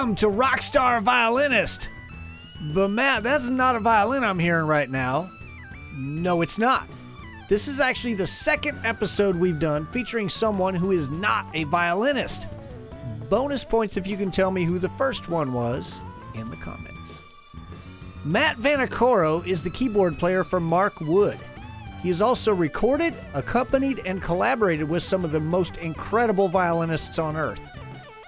Welcome to Rockstar Violinist. But Matt, that's not a violin I'm hearing right now. No, it's not. This is actually the second episode we've done featuring someone who is not a violinist. Bonus points if you can tell me who the first one was in the comments. Matt Vanacoro is the keyboard player for Mark Wood. He has also recorded, accompanied, and collaborated with some of the most incredible violinists on earth.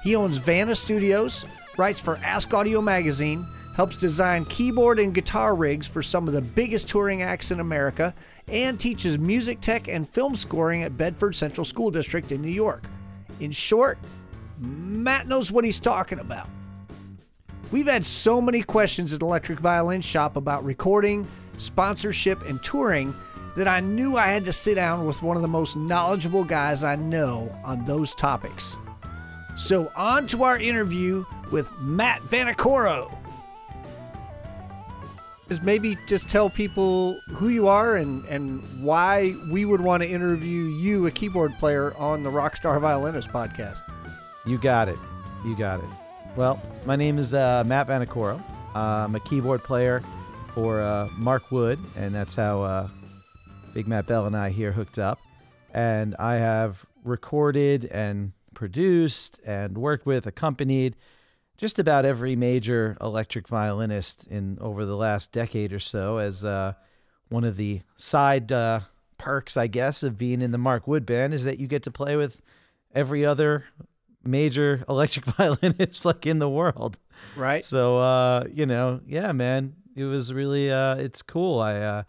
He owns Vanna Studios, writes for Ask Audio Magazine, helps design keyboard and guitar rigs for some of the biggest touring acts in America, and teaches music tech and film scoring at Bedford Central School District in New York. In short, Matt knows what he's talking about. We've had so many questions at Electric Violin Shop about recording, sponsorship, and touring that I knew I had to sit down with one of the most knowledgeable guys I know on those topics. So, on to our interview with Matt Vanacoro. Just maybe just tell people who you are and, and why we would want to interview you, a keyboard player, on the Rockstar Violinist podcast. You got it. You got it. Well, my name is uh, Matt Vanacoro. Uh, I'm a keyboard player for uh, Mark Wood, and that's how uh, Big Matt Bell and I here hooked up. And I have recorded and produced and worked with, accompanied just about every major electric violinist in over the last decade or so as uh, one of the side uh, perks, I guess, of being in the Mark Wood band is that you get to play with every other major electric violinist like in the world. Right. So uh, you know, yeah, man, it was really uh, it's cool. I uh,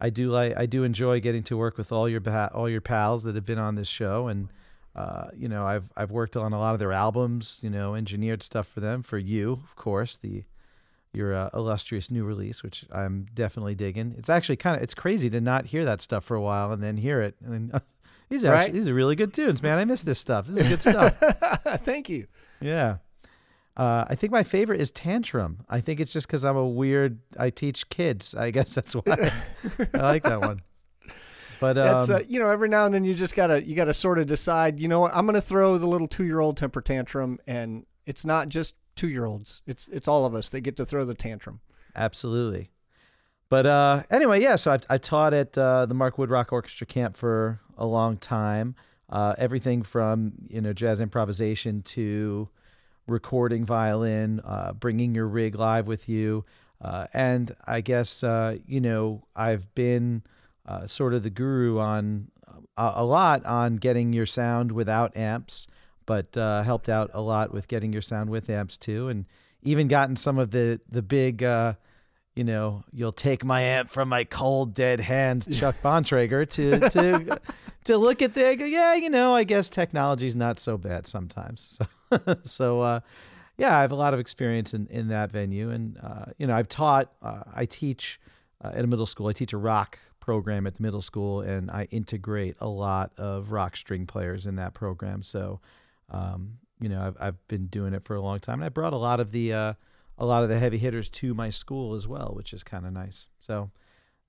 I do like I do enjoy getting to work with all your pa- all your pals that have been on this show and uh, you know, I've I've worked on a lot of their albums, you know, engineered stuff for them, for you, of course, the your uh, illustrious new release, which I'm definitely digging. It's actually kind of it's crazy to not hear that stuff for a while and then hear it. And these are Right. actually, these are really good tunes, man. I miss this stuff. This is good stuff. Thank you. Yeah. Uh, I think my favorite is Tantrum. I think it's just because I'm a weird. I teach kids. I guess that's why I like that one. But um, That's uh, you know, every now and then you just gotta you gotta sort of decide. You know what? I'm gonna throw the little two year old temper tantrum, and it's not just two year olds. It's it's all of us that get to throw the tantrum. Absolutely. But uh, anyway, yeah. So I've, I taught at uh, the Mark Wood Rock Orchestra camp for a long time. Uh, everything from you know jazz improvisation to recording violin, uh, bringing your rig live with you, uh, and I guess uh, you know I've been uh, sort of the guru on a, a lot on getting your sound without amps, but uh, helped out a lot with getting your sound with amps too, and even gotten some of the the big. Uh, you know, you'll take my amp from my cold dead hands, Chuck Bontrager, to to to look at the go, yeah, you know, I guess technology's not so bad sometimes. So, so uh, yeah, I have a lot of experience in in that venue, and uh, you know, I've taught, uh, I teach uh, at a middle school. I teach a rock program at the middle school, and I integrate a lot of rock string players in that program. So, um, you know, I've I've been doing it for a long time, and I brought a lot of the uh, a lot of the heavy hitters to my school as well, which is kind of nice. So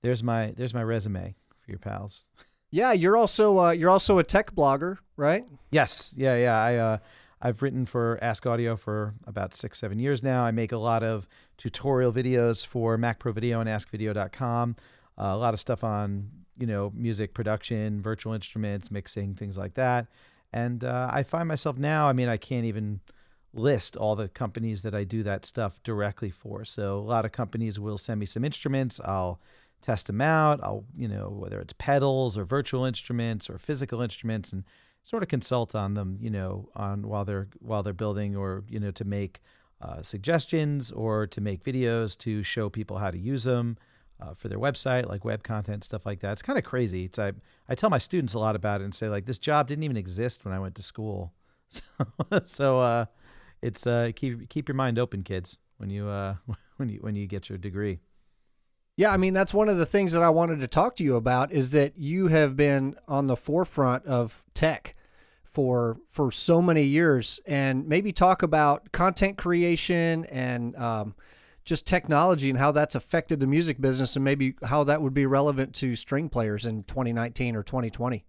there's my there's my resume for your pals. Yeah, you're also uh, you're also a tech blogger, right? Yes, yeah, yeah. I uh, I've written for Ask Audio for about six seven years now. I make a lot of tutorial videos for macProVideo and AskVideo.com. Uh, a lot of stuff on you know music production, virtual instruments, mixing, things like that. And uh, I find myself now. I mean, I can't even list all the companies that I do that stuff directly for. So a lot of companies will send me some instruments. I'll test them out. I'll, you know, whether it's pedals or virtual instruments or physical instruments and sort of consult on them, you know, on while they're while they're building or, you know, to make uh, suggestions or to make videos to show people how to use them uh, for their website, like web content, stuff like that. It's kind of crazy. It's, I, I tell my students a lot about it and say like, this job didn't even exist when I went to school. So, so uh, it's uh, keep keep your mind open, kids, when you uh, when you when you get your degree. Yeah, I mean that's one of the things that I wanted to talk to you about is that you have been on the forefront of tech for for so many years, and maybe talk about content creation and um, just technology and how that's affected the music business, and maybe how that would be relevant to string players in 2019 or 2020.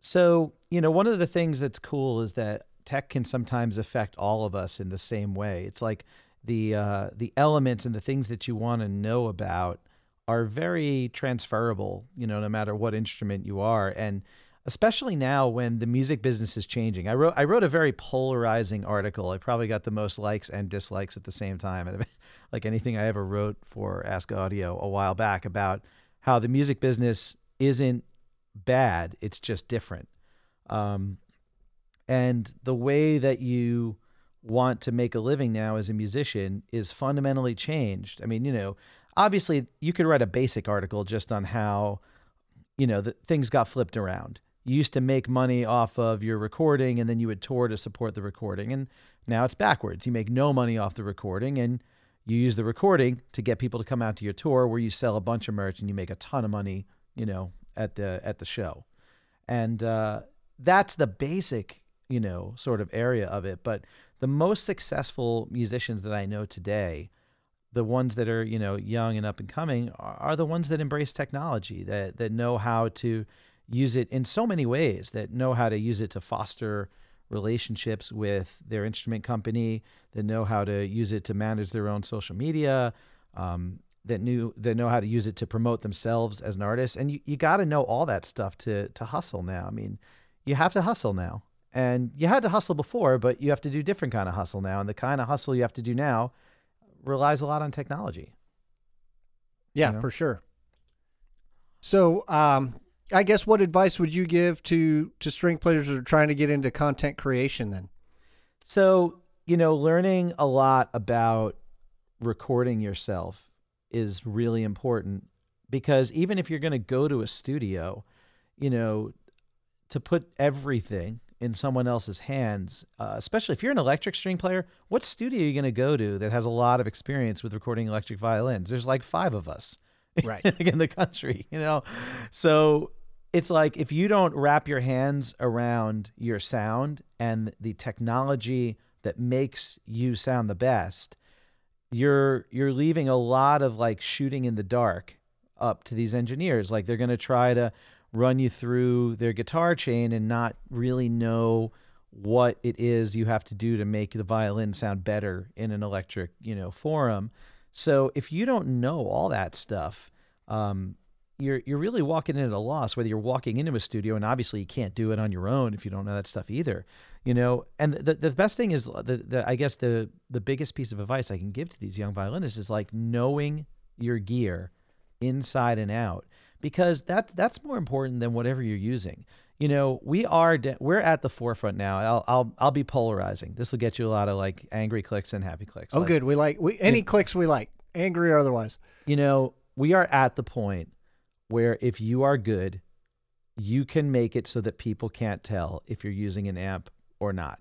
So, you know, one of the things that's cool is that tech can sometimes affect all of us in the same way. It's like the uh, the elements and the things that you want to know about are very transferable, you know, no matter what instrument you are. And especially now when the music business is changing. I wrote I wrote a very polarizing article. I probably got the most likes and dislikes at the same time, like anything I ever wrote for Ask Audio a while back about how the music business isn't bad; it's just different. Um, and the way that you want to make a living now as a musician is fundamentally changed. I mean, you know, obviously you could write a basic article just on how you know the things got flipped around you used to make money off of your recording and then you would tour to support the recording and now it's backwards. You make no money off the recording and you use the recording to get people to come out to your tour where you sell a bunch of merch and you make a ton of money you know at the at the show. And uh, that's the basic you know sort of area of it. But the most successful musicians that i know today the ones that are you know young and up and coming are, are the ones that embrace technology that that know how to use it in so many ways that know how to use it to foster relationships with their instrument company, that know how to use it to manage their own social media, um, that knew that know how to use it to promote themselves as an artist. And you, you got to know all that stuff to to hustle now. I mean, you have to hustle now. And you had to hustle before, but you have to do different kind of hustle now. And the kind of hustle you have to do now relies a lot on technology. Yeah, you know? for sure. So, um, I guess what advice would you give to to string players that are trying to get into content creation then? So, you know, learning a lot about recording yourself is really important because even if you're going to go to a studio, you know, to put everything in someone else's hands, uh, especially if you're an electric string player, what studio are you going to go to that has a lot of experience with recording electric violins? There's like five of us, right, in the country, you know. So it's like if you don't wrap your hands around your sound and the technology that makes you sound the best you're you're leaving a lot of like shooting in the dark up to these engineers. Like they're going to try to run you through their guitar chain and not really know what it is you have to do to make the violin sound better in an electric you know forum. So if you don't know all that stuff um, you're you're really walking in at a loss whether you're walking into a studio and obviously you can't do it on your own if you don't know that stuff either you know? And the the best thing is the, the I guess the the biggest piece of advice I can give to these young violinists is like knowing your gear inside and out because that that's more important than whatever you're using. You know we are we're at the forefront now. I'll, I'll I'll be polarizing. This will get you a lot of like angry clicks and happy clicks. Oh like, good. We like we any clicks we like angry or otherwise. You know we are at the point where if you are good, you can make it so that people can't tell if you're using an amp or not.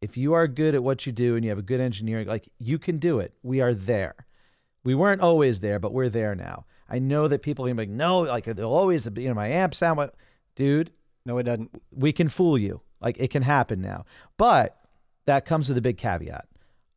If you are good at what you do and you have a good engineering, like you can do it. We are there. We weren't always there, but we're there now. I know that people are gonna be like, no, like they'll always, be you know, my amp sound, dude. No, it doesn't. We can fool you. Like it can happen now, but that comes with a big caveat.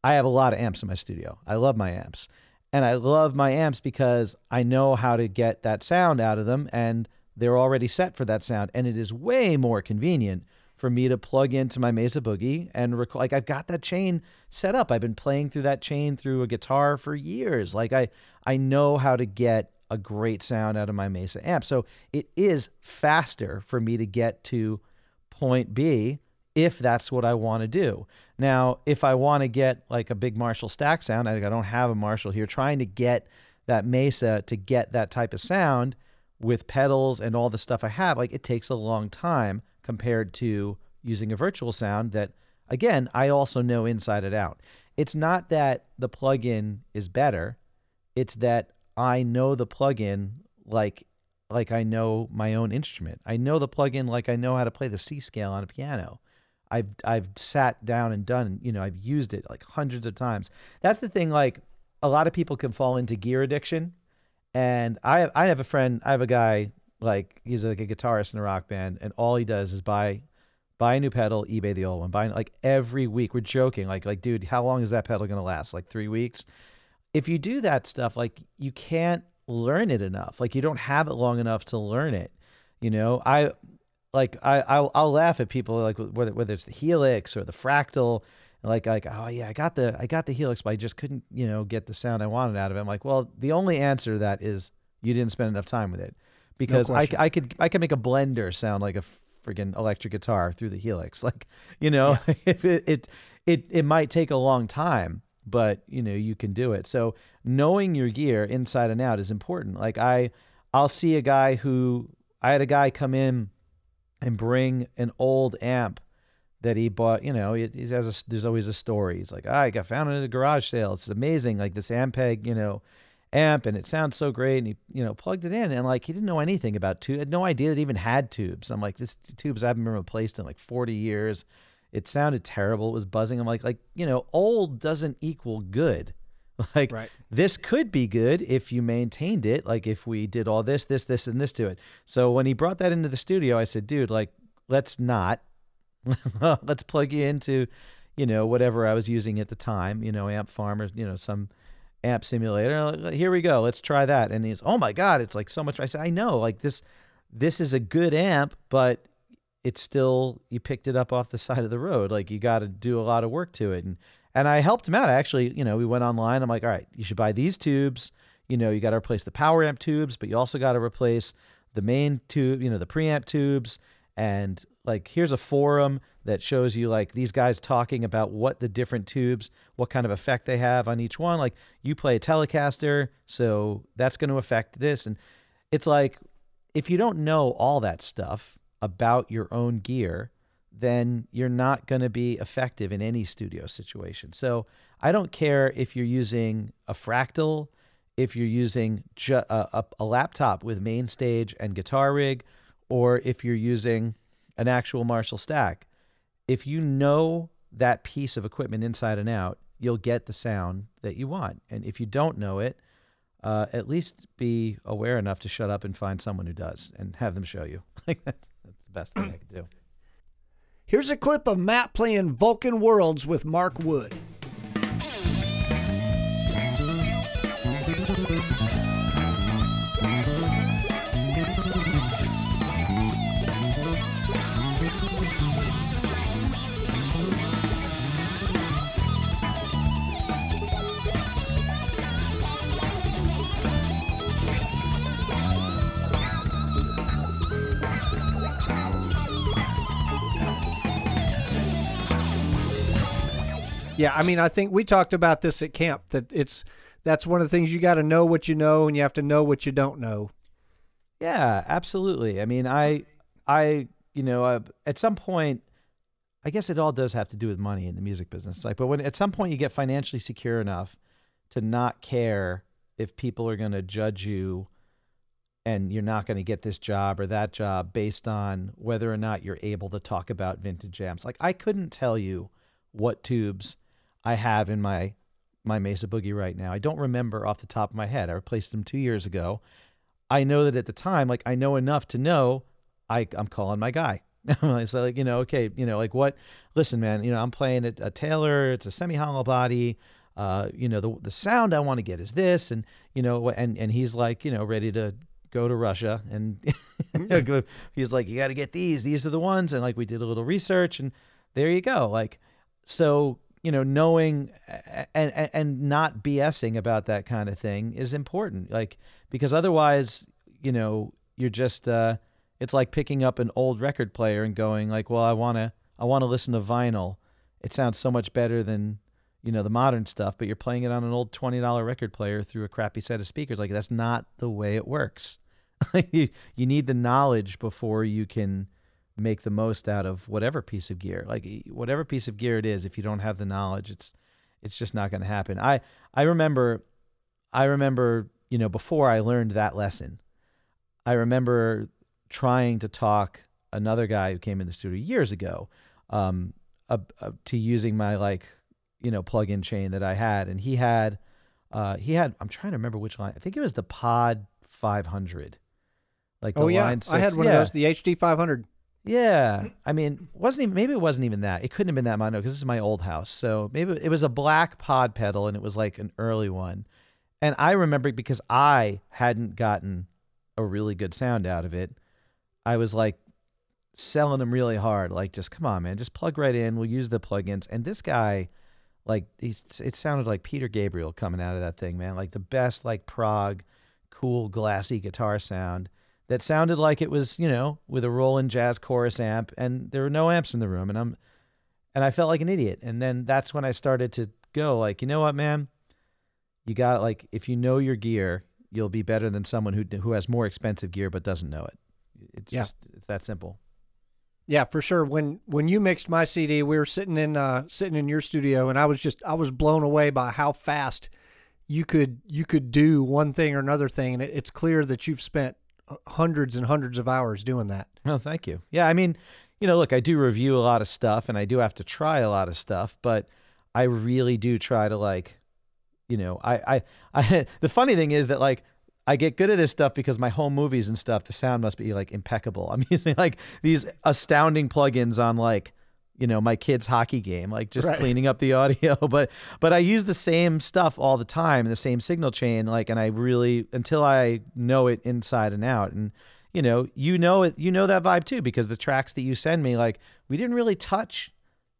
I have a lot of amps in my studio. I love my amps. And I love my amps because I know how to get that sound out of them and they're already set for that sound. And it is way more convenient for me to plug into my Mesa Boogie and rec- like I've got that chain set up. I've been playing through that chain through a guitar for years. Like I I know how to get a great sound out of my Mesa amp. So it is faster for me to get to point B if that's what I want to do. Now, if I want to get like a big Marshall stack sound, I don't have a Marshall here, trying to get that Mesa to get that type of sound with pedals and all the stuff I have, like it takes a long time compared to using a virtual sound that, again, I also know inside and out. It's not that the plugin is better, it's that I know the plugin like like I know my own instrument. I know the plugin like I know how to play the C scale on a piano. I've I've sat down and done, you know, I've used it like hundreds of times. That's the thing like a lot of people can fall into gear addiction. And I I have a friend, I have a guy like he's like a guitarist in a rock band and all he does is buy buy a new pedal, eBay the old one. Buy like every week. We're joking like like dude, how long is that pedal going to last? Like 3 weeks. If you do that stuff like you can't learn it enough. Like you don't have it long enough to learn it. You know, I like I I'll, I'll laugh at people like whether whether it's the Helix or the Fractal, like like oh yeah I got the I got the Helix, but I just couldn't you know get the sound I wanted out of it. I'm like, well, the only answer to that is you didn't spend enough time with it, because I. I could I could make a blender sound like a friggin' electric guitar through the Helix, like you know if it, it it it might take a long time, but you know you can do it. So knowing your gear inside and out is important. Like I I'll see a guy who I had a guy come in and bring an old amp that he bought. You know, he, has a, there's always a story. He's like, "Ah, I got found at a garage sale. It's amazing, like this Ampeg, you know, amp, and it sounds so great." And he, you know, plugged it in, and like he didn't know anything about tubes. Had no idea that it even had tubes. I'm like, this tubes I haven't been replaced in like 40 years. It sounded terrible. It was buzzing. I'm like, like you know, old doesn't equal good. Like Right. this could be good if you maintained it. Like if we did all this, this, this, and this to it. So when he brought that into the studio, I said, dude, like, let's not. let's plug you into, you know, whatever I was using at the time, you know, amp farm or, you know, some amp simulator. Here we go. Let's try that. And he's, oh my God, it's like so much. I said, I know, like this, this is a good amp, but it's still, you picked it up off the side of the road. Like you got to do a lot of work to it. And, and I helped him out. I actually, you know, we went online. I'm like, all right, you should buy these tubes. You know, you got to replace the power amp tubes, but you also got to replace the main tube, you know, the preamp tubes. And like, here's a forum that shows you like these guys talking about what the different tubes, what kind of effect they have on each one. Like, you play a Telecaster, so that's going to affect this. And it's like, if you don't know all that stuff about your own gear, then you're not going to be effective in any studio situation. So I don't care if you're using a fractal, if you're using ju- a, a, a laptop with MainStage and guitar rig, or if you're using an actual Marshall stack. If you know that piece of equipment inside and out, you'll get the sound that you want. And if you don't know it, uh, at least be aware enough to shut up and find someone who does and have them show you. Like that's, that's the best thing I could do. Here's a clip of Matt playing Vulcan Worlds with Mark Wood. Yeah, I mean, I think we talked about this at camp that it's that's one of the things you got to know what you know and you have to know what you don't know. Yeah, absolutely. I mean, I, I, you know, uh, at some point, I guess it all does have to do with money in the music business. Like, but when at some point you get financially secure enough to not care if people are going to judge you and you're not going to get this job or that job based on whether or not you're able to talk about vintage amps. Like, I couldn't tell you what tubes I have in my my Mesa Boogie right now. I don't remember off the top of my head. I replaced them two years ago. I know that at the time, like I know enough to know I I'm calling my guy. so like you know, okay, you know, like what? Listen, man, you know, I'm playing a, a Taylor. It's a semi hollow body. Uh, you know, the the sound I want to get is this, and you know, and and he's like, you know, ready to go to Russia, and he's like, you got to get these. These are the ones, and like we did a little research, and there you go. Like, so you know, knowing and, and and not BSing about that kind of thing is important. Like because otherwise, you know, you're just uh, it's like picking up an old record player and going like, well, I wanna I wanna listen to vinyl. It sounds so much better than you know the modern stuff, but you're playing it on an old twenty dollar record player through a crappy set of speakers. Like that's not the way it works. you you need the knowledge before you can make the most out of whatever piece of gear like whatever piece of gear it is if you don't have the knowledge it's it's just not going to happen i i remember i remember you know before i learned that lesson i remember trying to talk another guy who came in the studio years ago um uh, uh, to using my like you know plug-in chain that i had and he had uh he had i'm trying to remember which line i think it was the pod 500 like the oh yeah, line six. I had one yeah. of those, the HD 500. Yeah, I mean, wasn't even maybe it wasn't even that. It couldn't have been that mono because this is my old house. So maybe it was a black pod pedal and it was like an early one. And I remember because I hadn't gotten a really good sound out of it. I was like, selling him really hard. Like, just come on, man, just plug right in. We'll use the plugins. And this guy, like, he's it sounded like Peter Gabriel coming out of that thing, man. Like the best, like prog, cool, glassy guitar sound that sounded like it was, you know, with a Roland Jazz chorus amp, and there were no amps in the room, and I'm, and I felt like an idiot. And then that's when I started to go, like, you know what, man, you got like, if you know your gear, you'll be better than someone who who has more expensive gear but doesn't know it. It's Yeah. just it's that simple. Yeah, for sure. When when you mixed my CD, we were sitting in uh, sitting in your studio, and I was just I was blown away by how fast you could you could do one thing or another thing, and it, it's clear that you've spent hundreds and hundreds of hours doing that. Oh, thank you. Yeah, I mean, you know, look, I do review a lot of stuff and I do have to try a lot of stuff, but I really do try to like, you know, I I, I the funny thing is that like I get good at this stuff because my home movies and stuff, the sound must be like impeccable. I'm using like these astounding plugins on like you know my kid's hockey game like just Right. cleaning up the audio. But but i use the same stuff all the time the same signal chain like and i really until i know it inside and out. And you know you know it you know that vibe too because the tracks that you send me like we didn't really touch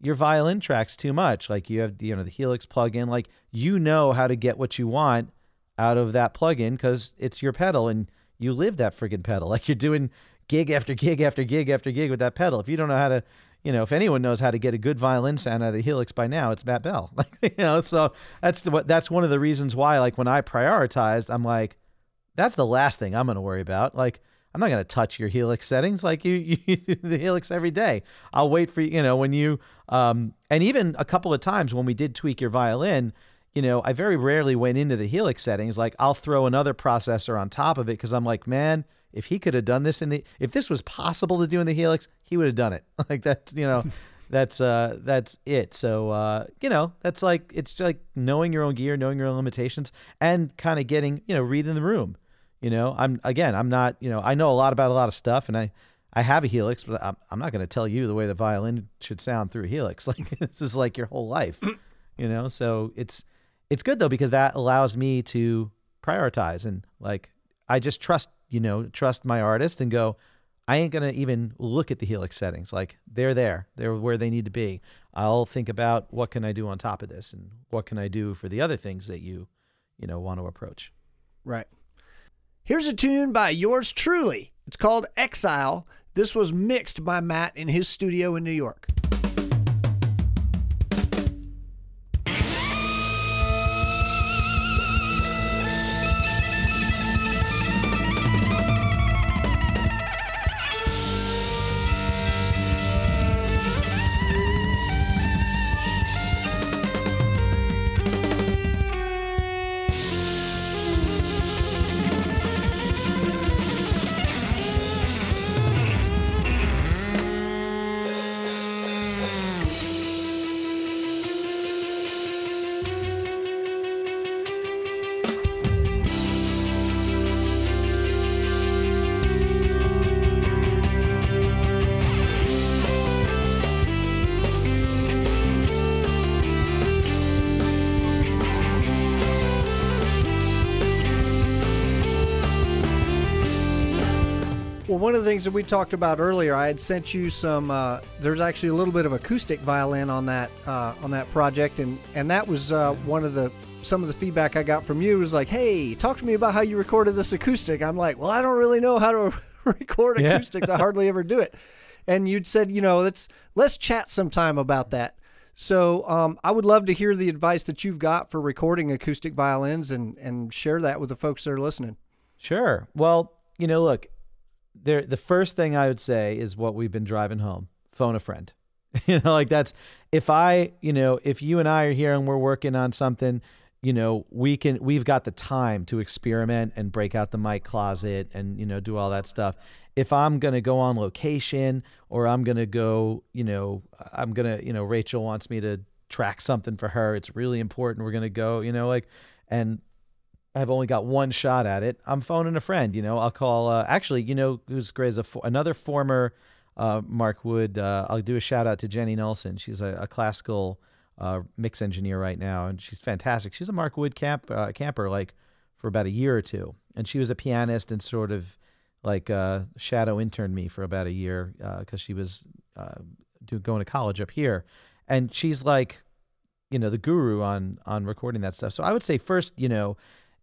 your violin tracks too much. Like you have you know the helix plugin like you know how to get what you want out of that plugin because it's your pedal and you live that friggin' pedal. Like you're doing gig after gig after gig after gig with that pedal. If you don't know how to you know, if anyone knows how to get a good violin sound out of the Helix by now, it's Matt Bell. Like, you know, so that's what that's one of the reasons why, like, when I prioritized, I'm like, that's the last thing I'm going to worry about. Like, I'm not going to touch your Helix settings. Like, you, you, you do the Helix every day. I'll wait for you. You know, when you, um, and even a couple of times when we did tweak your violin, you know, I very rarely went into the Helix settings. Like, I'll throw another processor on top of it because I'm like, man, if he could have done this in the if this was possible to do in the helix he would have done it. Like that's you know that's uh that's it. So uh you know that's like it's like knowing your own gear knowing your own limitations and kind of getting you know reading the room. You know i'm again i'm not you know i know a lot about a lot of stuff and i i have a helix but i'm, I'm not going to tell you the way the violin should sound through a helix. Like this is like your whole life you know? So it's it's good though because that allows me to prioritize and like i just trust you know trust my artist and go i ain't gonna even look at the helix settings like they're there they're where they need to be i'll think about what can i do on top of this and what can i do for the other things that you you know want to approach Right. Here's a tune by yours truly. It's called Exile. This was mixed by Matt in his studio in New York. One of the things that we talked about earlier, I had sent you some. Uh, there's actually a little bit of acoustic violin on that uh, on that project, and and that was uh, one of the some of the feedback I got from you was like, "Hey, talk to me about how you recorded this acoustic." I'm like, "Well, I don't really know how to record Yeah. acoustics. I hardly ever do it." And you'd said, "You know, let's let's chat sometime about that." So um, I would love to hear the advice that you've got for recording acoustic violins and and share that with the folks that are listening. Sure. Well, you know, look, there the first thing I would say is what we've been driving home. Phone a friend. you know, like that's if I, you know, if you and I are here and we're working on something, you know, we can we've got the time to experiment and break out the mic closet and, you know, do all that stuff. If I'm to go on location or I'm to go, you know, I'm to, you know, Rachel wants me to track something for her. It's really important. We're to go, you know, like and I've only got one shot at it. I'm phoning a friend. You know, I'll call. Uh, actually, you know, who's great is a fo- another former uh, Mark Wood. Uh, I'll do a shout out to Jenny Nelson. She's a, a classical uh, mix engineer right now, and she's fantastic. She's a Mark Wood camp uh, camper like for about a year or two, and she was a pianist and sort of like uh, shadow interned me for about a year because she was do, going to college up here, and she's like, you know, the guru on on recording that stuff. So I would say first, you know,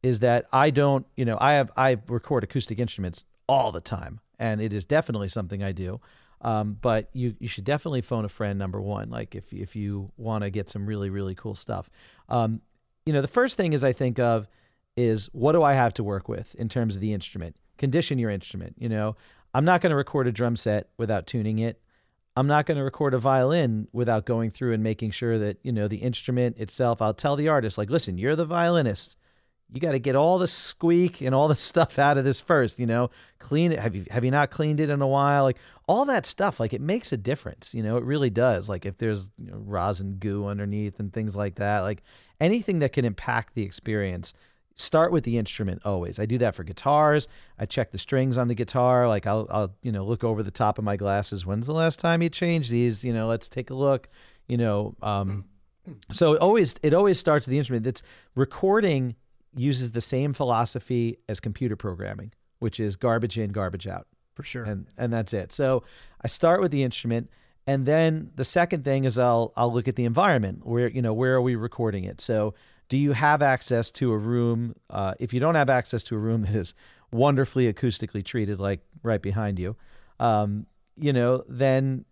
is that I don't, you know, I have I record acoustic instruments all the time, and it is definitely something I do. Um, but you you should definitely phone a friend. Number one, like if if you want to get some really really cool stuff. Um, you know, the first thing is I think of is what do I have to work with in terms of the instrument? Condition your instrument. You know, I'm not going to record a drum set without tuning it. I'm not going to record a violin without going through and making sure that, you know, the instrument itself, I'll tell the artist, like, listen, you're the violinist. You got to get all the squeak and all the stuff out of this first, you know, clean it. Have you, have you not cleaned it in a while? Like all that stuff, like it makes a difference, you know, it really does. Like if there's you know, rosin goo underneath and things like that, like anything that can impact the experience, start with the instrument always. I do that for guitars. I check the strings on the guitar. Like I'll, I'll, you know, look over the top of my glasses. When's the last time you changed these? You know, let's take a look. You know, um, so it always it always starts with the instrument. That's recording uses the same philosophy as computer programming, which is garbage in, garbage out, For sure. and and that's it. So I start with the instrument. And then the second thing is I'll I'll look at the environment where you know where are we recording it. So do you have access to a room? Uh, if you don't have access to a room that is wonderfully acoustically treated, like right behind you, um, you know, then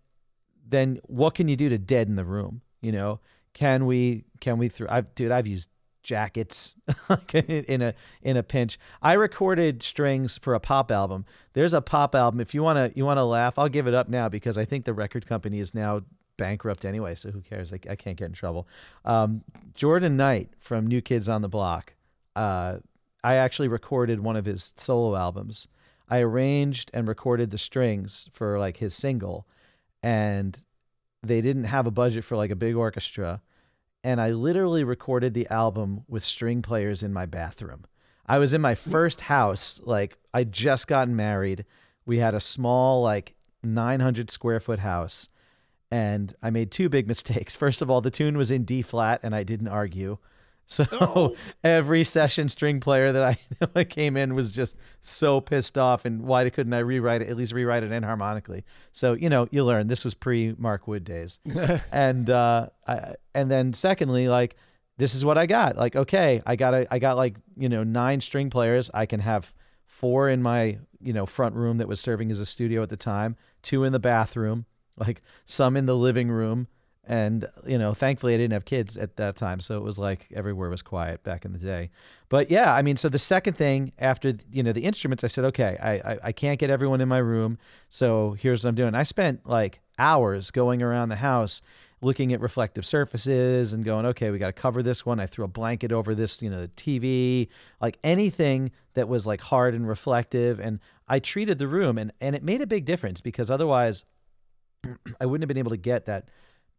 then what can you do to deaden the room? You know, can we can we through? I've dude, I've used jackets in a in a pinch. I recorded strings for a pop album. There's a pop album. If you wanna you wanna laugh, I'll give it up now because I think the record company is now bankrupt anyway, so who cares? I, I can't get in trouble. Um, Jordan Knight from New Kids on the Block. Uh, I actually recorded one of his solo albums. I arranged and recorded the strings for like his single, and they didn't have a budget for like a big orchestra. And I literally recorded the album with string players in my bathroom. I was in my first house, like I just gotten married. We had a small, like 900 square foot house and I made two big mistakes. First of all, the tune was in D flat, and I didn't argue. So Oh. every session string player that I that came in was just so pissed off, and why couldn't I rewrite it? At least rewrite it enharmonically. So you know, you learn. This was pre Mark Wood days, and uh, I, and then secondly, like this is what I got. Like okay, I got a, I got like you know nine string players. I can have four in my you know front room that was serving as a studio at the time, two in the bathroom like some in the living room and you know thankfully i didn't have kids at that time so it was like everywhere was quiet back in the day. But yeah i mean so the second thing after you know the instruments i said okay i i, I can't get everyone in my room so here's what i'm doing. I spent like hours going around the house looking at reflective surfaces and going okay we got to cover this one. I threw a blanket over this you know the tv like anything that was like hard and reflective and i treated the room and and it made a big difference because otherwise I wouldn't have been able to get that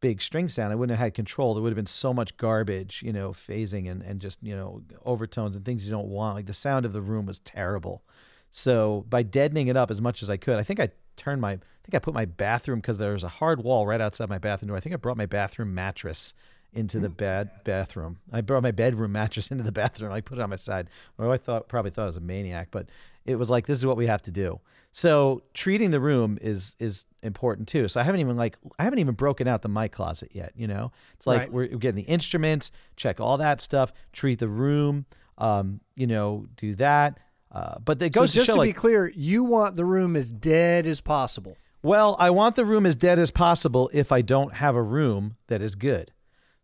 big string sound. I wouldn't have had control. There would have been so much garbage, you know, phasing and, and just, you know, overtones and things you don't want. Like the sound of the room was terrible. So by deadening it up as much as I could, I think I turned my, I think I put my bathroom because there was a hard wall right outside my bathroom door. I think I brought my bathroom mattress into the mm. bed bathroom. I brought my bedroom mattress into the bathroom. I put it on my side. Well, I thought probably thought I was a maniac, but it was like this is what we have to do. So treating the room is is important too. So I haven't even like I haven't even broken out the mic closet yet. You know, it's like Right. we're getting the instruments, check all that stuff, treat the room. Um, you know, do that. Uh, but it So goes just to to, be like, clear, you want the room as dead as possible. well, I want the room as dead as possible if I don't have a room that is good.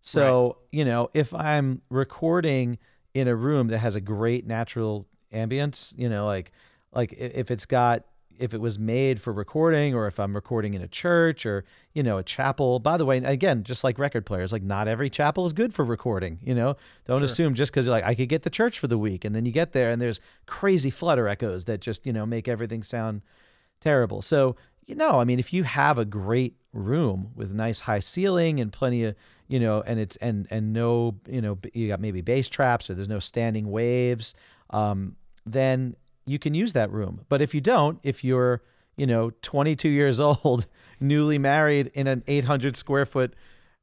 So, you know, if I'm recording in a room that has a great natural ambience, you know, like like if it's got if it was made for recording or if I'm recording in a church or, you know, a chapel. By the way, again, just like record players, like not every chapel is good for recording, you know. Don't Sure. assume just cuz you're like I could get the church for the week and then you get there and there's crazy flutter echoes that just, you know, make everything sound terrible. So, you know, I mean, if you have a great room with nice high ceiling and plenty of, you know, and it's and and no, you know, you got maybe bass traps or there's no standing waves, um, then you can use that room. But if you don't, if you're, you know, 22 years old, newly married in an 800 square foot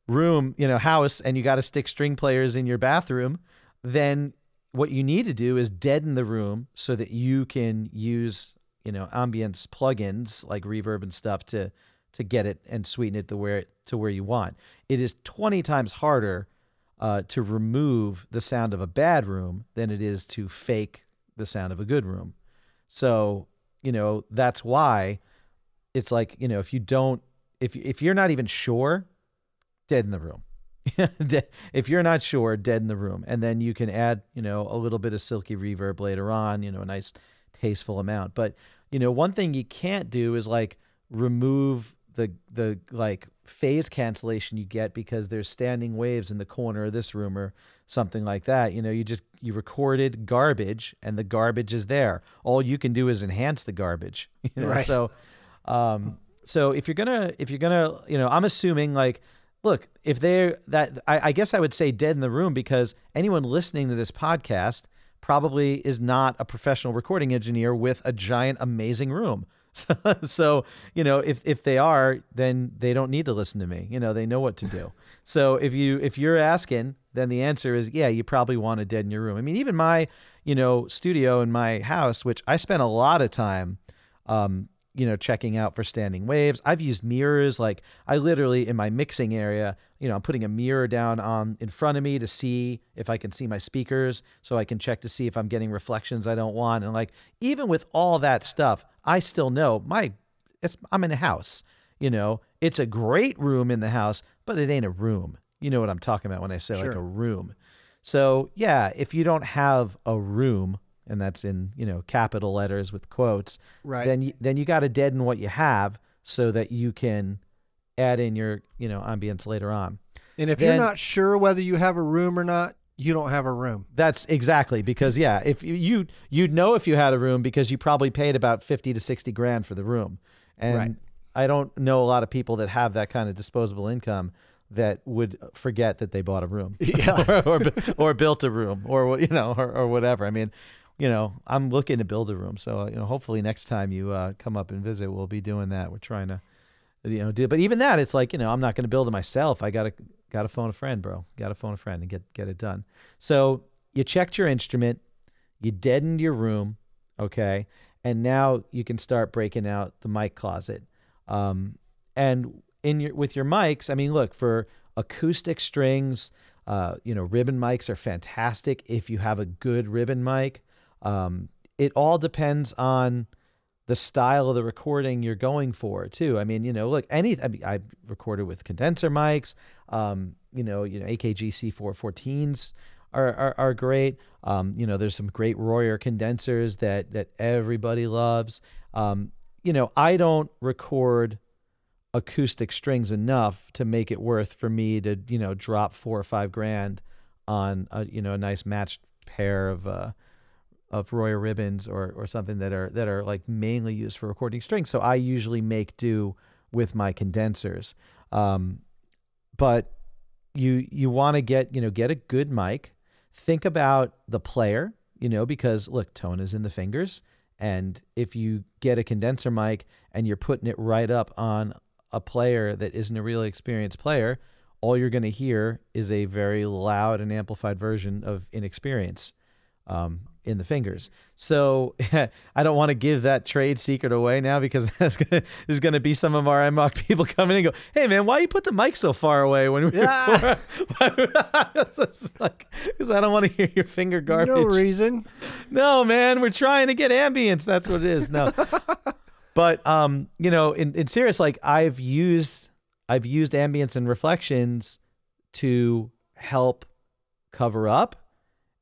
room, you know, house, and you got to stick string players in your bathroom, then what you need to do is deaden the room so that you can use you know ambience plugins like reverb and stuff to to get it and sweeten it to where to where you want. It is 20 times harder uh, to remove the sound of a bad room than it is to fake the sound of a good room. So, you know, that's why it's like, you know, if you don't if if you're not even sure, dead in the room. if you're not sure, dead in the room. And then you can add, you know, a little bit of silky reverb later on, you know, a nice tasteful amount. But, you know, one thing you can't do is like remove the the like phase cancellation you get because there's standing waves in the corner of this room or something like that. You know, you just you recorded garbage and the garbage is there. All you can do is enhance the garbage. You know, Right. so um so if you're gonna if you're gonna you know I'm assuming like look if they're that I, I guess I would say dead in the room because anyone listening to this podcast probably is not a professional recording engineer with a giant amazing room. So, so you know if if they are then they don't need to listen to me. You know they know what to do. so if you if you're asking then the answer is yeah you probably want a dead in your room. I mean even my you know studio in my house which I spent a lot of time um, you know, checking out for standing waves. I've used mirrors. Like I literally in my mixing area, you know, I'm putting a mirror down on in front of me to see if I can see my speakers, so I can check to see if I'm getting reflections I don't want. And like even with all that stuff, I still know my it's I'm in a house. You know, it's a great room in the house, but it ain't a room. You know what I'm talking about when I say like a room. So yeah, if you don't have a room, and that's in you know capital letters with quotes, Right. then you, then you got to deaden what you have so that you can add in your you know ambience later on. and if then- you're not sure whether you have a room or not, you don't have a room. That's exactly because yeah, if you you you'd know if you had a room because you probably paid about fifty to sixty grand for the room, and Right. I don't know a lot of people that have that kind of disposable income that would forget that they bought a room, Yeah. or, or or built a room, or what you know, or, or whatever. I mean, you know, I'm looking to build a room, so you know, hopefully next time you uh, come up and visit, we'll be doing that. We're trying to, you know, do. But even that, it's like you know, I'm not going to build it myself. I gotta gotta phone a friend, bro. Gotta phone a friend and get get it done. So you checked your instrument, you deadened your room, okay, and now you can start breaking out the mic closet. Um, and in your with your mics, I mean, look for acoustic strings. Uh, you know, ribbon mics are fantastic if you have a good ribbon mic. Um, it all depends on the style of the recording you're going for too. I mean, you know, look, any I, mean, I recorded with condenser mics. Um, you know, you know, AKG C414s are, are are great. Um, you know, there's some great Royer condensers that that everybody loves. Um, you know, I don't record acoustic strings enough to make it worth for me to you know drop four or five grand on a you know a nice matched pair of uh of Royer ribbons or or something that are that are like mainly used for recording strings. So I usually make do with my condensers. Um, but you you want to get you know get a good mic. Think about the player, you know, because look, tone is in the fingers, and if you get a condenser mic and you're putting it right up on a player that isn't a really experienced player, all you're going to hear is a very loud and amplified version of inexperience um, in the fingers. So I don't want to give that trade secret away now because that's gonna, there's going to be some of our iMock people coming and go, "Hey man, why you put the mic so far away when we Yeah. Because I don't want to hear your finger garbage. No reason. No, man, we're trying to get ambience. That's what it is. No. but um, you know, in, in serious, like I've used I've used ambience and reflections to help cover up,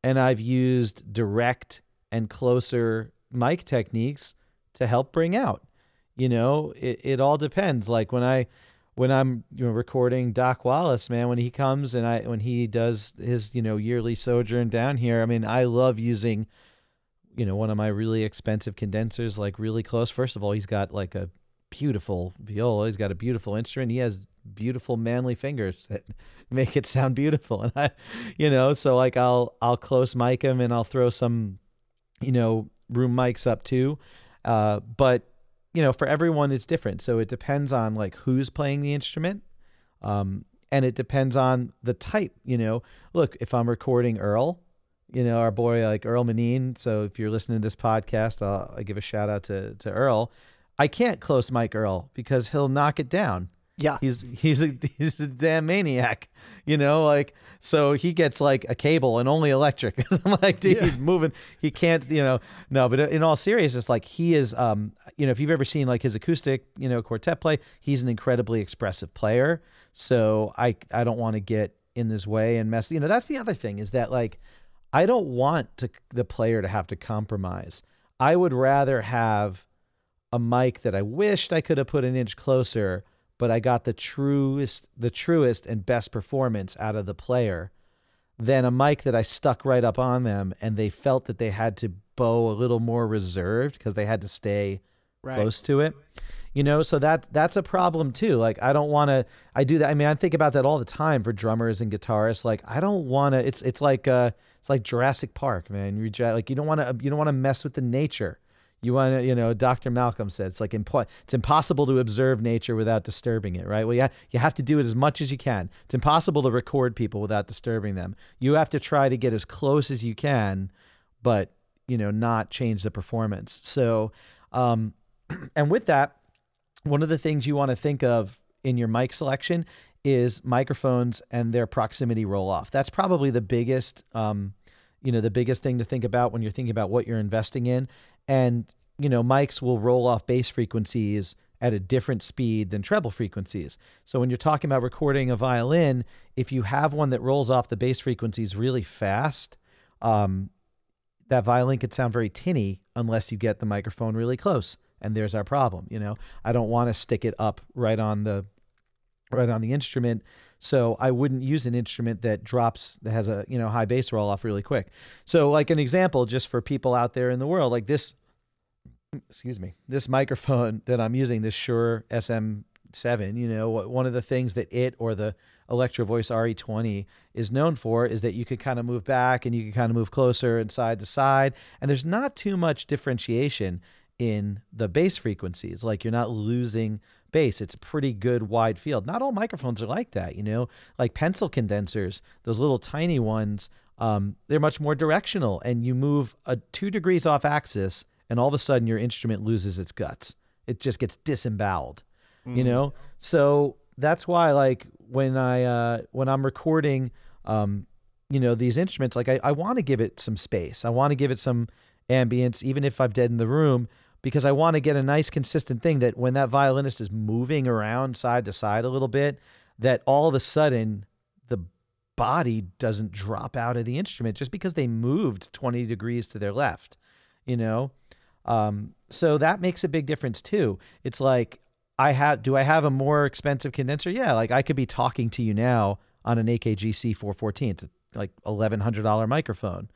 and I've used direct and closer mic techniques to help bring out. You know, it, it all depends. Like when I when I'm you know recording Doc Wallace, man, when he comes and I when he does his you know yearly sojourn down here, I mean, I love using you know one of my really expensive condensers like really close. First of all, he's got like a beautiful viola. He's got a beautiful instrument. He has beautiful manly fingers that make it sound beautiful. And I, you know, so like I'll I'll close mic him and I'll throw some, you know, room mics up too. Uh, but you know, for everyone it's different. So it depends on like who's playing the instrument. Um, and it depends on the type, you know. Look, if I'm recording Earl, you know, our boy like Earl Maneein. So if you're listening to this podcast, I'll, I'll give a shout out to to Earl. I can't close mic Earl because he'll knock it down. Yeah. He's he's a he's a damn maniac, you know. Like so, he gets like a cable and only electric. I'm like, dude, Yeah. he's moving. He can't, you know. No, but in all seriousness, like he is, um, you know, if you've ever seen like his acoustic, you know, quartet play, he's an incredibly expressive player. So I I don't want to get in his way and mess. You know, that's the other thing is that like I don't want to the player to have to compromise. I would rather have a mic that I wished I could have put an inch closer, but I got the truest, the truest and best performance out of the player than a mic that I stuck right up on them and they felt that they had to bow a little more reserved because they had to stay Right. close to it. You know, so that that's a problem too. Like I don't want to I do that I mean I think about that all the time for drummers and guitarists like I don't want to it's it's like uh it's like Jurassic Park, man. You like you don't want to you don't want to mess with the nature. You want to, you know, Dr. Malcolm said it's like impo- it's impossible to observe nature without disturbing it, right? Well, yeah, you have to do it as much as you can. It's impossible to record people without disturbing them. You have to try to get as close as you can, but you know, not change the performance. So, um, and with that, one of the things you want to think of in your mic selection is microphones and their proximity roll off. That's probably the biggest, um, you know, the biggest thing to think about when you're thinking about what you're investing in. And you know, mics will roll off bass frequencies at a different speed than treble frequencies. So when you're talking about recording a violin, if you have one that rolls off the bass frequencies really fast, um, that violin could sound very tinny unless you get the microphone really close. And there's our problem. You know, I don't want to stick it up right on the right on the instrument. So I wouldn't use an instrument that drops that has a you know high bass roll off really quick. So like an example, just for people out there in the world, like this, excuse me, this microphone that I'm using, this Shure SM7. You know, one of the things that it or the Electro Voice RE20 is known for is that you can kind of move back and you can kind of move closer and side to side, and there's not too much differentiation in the bass frequencies. Like you're not losing bass. It's a pretty good wide field. Not all microphones are like that, you know. Like pencil condensers, those little tiny ones, um, they're much more directional, and you move a two degrees off axis, and all of a sudden your instrument loses its guts. It just gets disemboweled, you know. So that's why, like when I uh, when I'm recording, um, you know, these instruments, like I, I want to give it some space. I want to give it some ambience, even if I've dead in the room because I want to get a nice consistent thing that when that violinist is moving around side to side a little bit, that all of a sudden the body doesn't drop out of the instrument just because they moved 20 degrees to their left, you know? Um, so that makes a big difference too. It's like, I have, do I have a more expensive condenser? Yeah. Like I could be talking to you now on an AKG C414. It's like $1,100 microphone,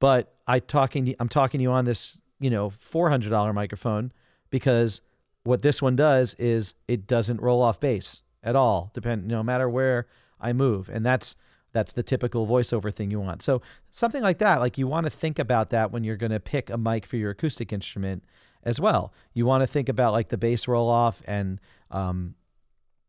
but I talking, I'm talking to you on this you know $400 microphone because what this one does is it doesn't roll off bass at all depend no matter where i move. And that's that's the typical voiceover thing you want. So something like that like you want to think about that when you're going to pick a mic for your acoustic instrument as well. You want to think about like the bass roll off and um,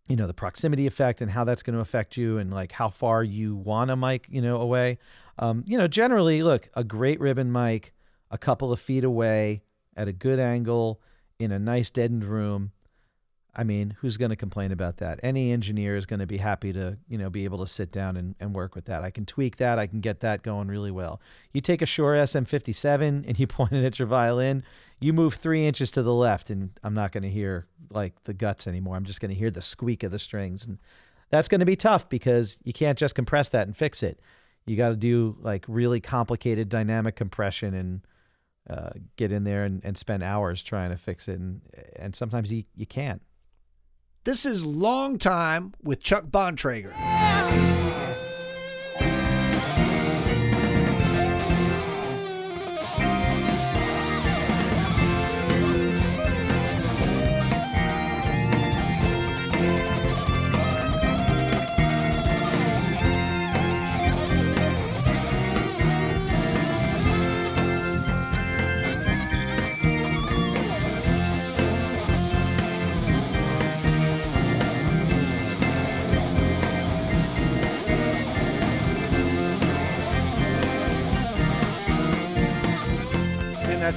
you know the proximity effect and how that's going to affect you and like how far you want a mic you know away. Um, you know generally look a great ribbon mic a couple of feet away at a good angle in a nice deadened room. I mean, who's going to complain about that? Any engineer is going to be happy to, you know, be able to sit down and, and work with that. I can tweak that. I can get that going really well. You take a Shure SM57 and you point it at your violin, you move three inches to the left, and I'm not going to hear like the guts anymore. I'm just going to hear the squeak of the strings. And that's going to be tough because you can't just compress that and fix it. You got to do like really complicated dynamic compression and uh, get in there and, and spend hours trying to fix it, and and sometimes you, you can't. This is Long Time with Chuck Bontrager.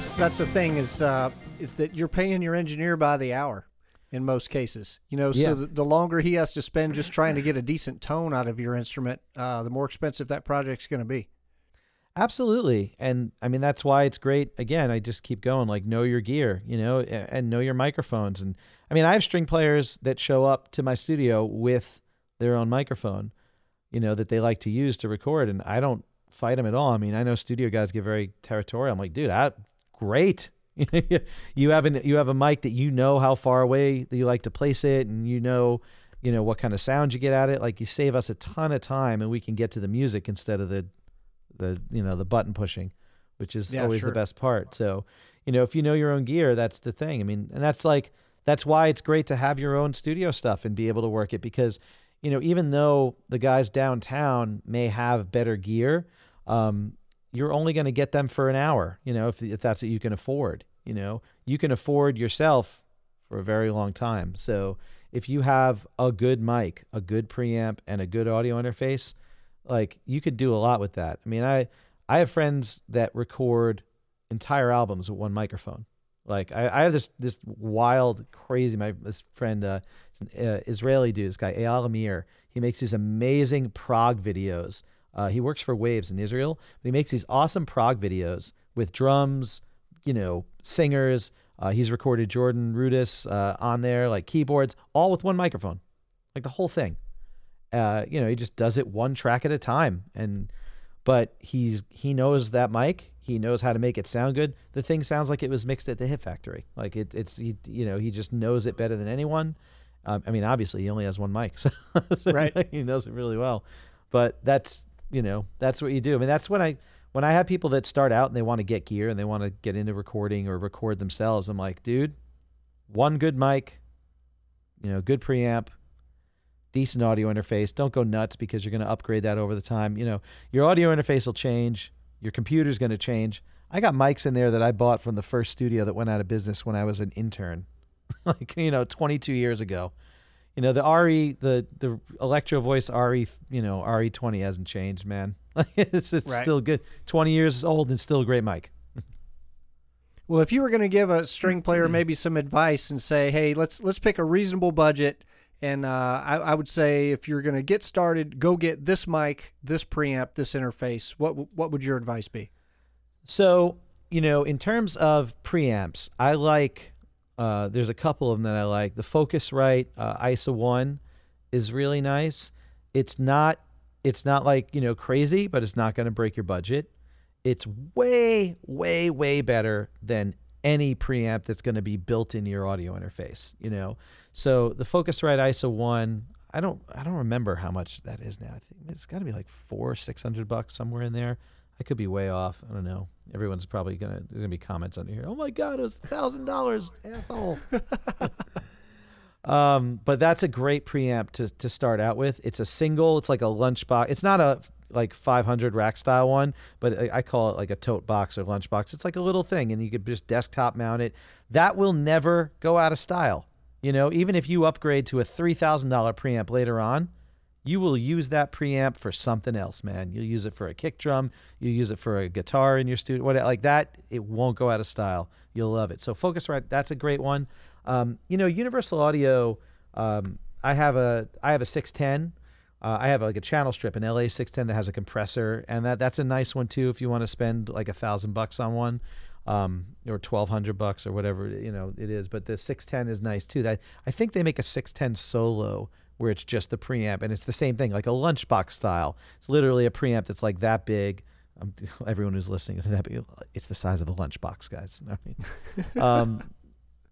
That's that's the thing is uh, is that you're paying your engineer by the hour in most cases. You know, Yeah. so the, the longer he has to spend just trying to get a decent tone out of your instrument, uh, the more expensive that project's going to be. Absolutely. And I mean, that's why it's great. Again, I just keep going like, know your gear, you know, and know your microphones. And I mean, I have string players that show up to my studio with their own microphone, you know, that they like to use to record. And I don't fight them at all. I mean, I know studio guys get very territorial. I'm like, dude, I, great. you have an, you have a mic that you know how far away that you like to place it and you know, you know, what kind of sound you get at it. Like you save us a ton of time and we can get to the music instead of the, the you know the button pushing which is Yeah, always sure. the best part so you know if you know your own gear that's the thing i mean and that's like that's why it's great to have your own studio stuff and be able to work it because you know even though the guys downtown may have better gear um, you're only going to get them for an hour you know if, if that's what you can afford you know you can afford yourself for a very long time so if you have a good mic a good preamp and a good audio interface like you could do a lot with that. I mean, I I have friends that record entire albums with one microphone. Like I, I have this this wild, crazy my this friend, uh, uh, Israeli dude, this guy Eyal Amir. He makes these amazing prog videos. Uh, he works for Waves in Israel, but he makes these awesome prog videos with drums, you know, singers. Uh, he's recorded Jordan Rudess uh, on there, like keyboards, all with one microphone, like the whole thing uh, you know, he just does it one track at a time. And but he's he knows that mic. He knows how to make it sound good. The thing sounds like it was mixed at the Hit Factory. Like it, it's he, you know, he just knows it better than anyone. Um, I mean, obviously, he only has one mic, so, so Right. he knows it really well. But that's you know, that's what you do. I mean, that's when I when I have people that start out and they want to get gear and they want to get into recording or record themselves. I'm like, dude, one good mic, you know, good preamp, decent audio interface. Don't go nuts because you're going to upgrade that over the time. You know, your audio interface will change, your computer's going to change. I got mics in there that I bought from the first studio that went out of business when I was an intern, like you know, 22 years ago. You know, the RE, the the Electro Voice RE, you know, RE20 hasn't changed, man. It's it's Right. still good. 20 years old and still a great mic. Well, if you were going to give a string player maybe some advice and say, "Hey, let's let's pick a reasonable budget," and uh, I, I would say if you're going to get started, go get this mic, this preamp, this interface. What what would your advice be? So, you know, in terms of preamps, I like, uh, there's a couple of them that I like. The Focusrite uh, ISA 1 is really nice. It's not, it's not like, you know, crazy, but it's not going to break your budget. It's way, way, way better than any preamp that's going to be built into your audio interface, you know? So the Focusrite ISA 1, I don't, I don't remember how much that is now. I think it's got to be like four, 600 bucks somewhere in there. I could be way off. I don't know. Everyone's probably gonna there's gonna be comments under here. Oh my god, it was thousand dollars, asshole. um, but that's a great preamp to to start out with. It's a single. It's like a lunchbox. It's not a like 500 rack style one, but I, I call it like a tote box or lunchbox. It's like a little thing, and you could just desktop mount it. That will never go out of style. You know, even if you upgrade to a three thousand dollar preamp later on, you will use that preamp for something else, man. You'll use it for a kick drum. You use it for a guitar in your studio, what like that. It won't go out of style. You'll love it. So Focusrite, that's a great one. Um, you know, Universal Audio. Um, I have a I have a 610. Uh, I have like a channel strip, an LA 610 that has a compressor, and that that's a nice one too. If you want to spend like a thousand bucks on one, um, or 1200 bucks or whatever you know it is. But the 610 is nice too. That I think they make a 610 solo where it's just the preamp and it's the same thing, like a lunchbox style. It's literally a preamp that's like that big. Um, everyone who's listening to that, it's the size of a lunchbox, guys. I mean, um,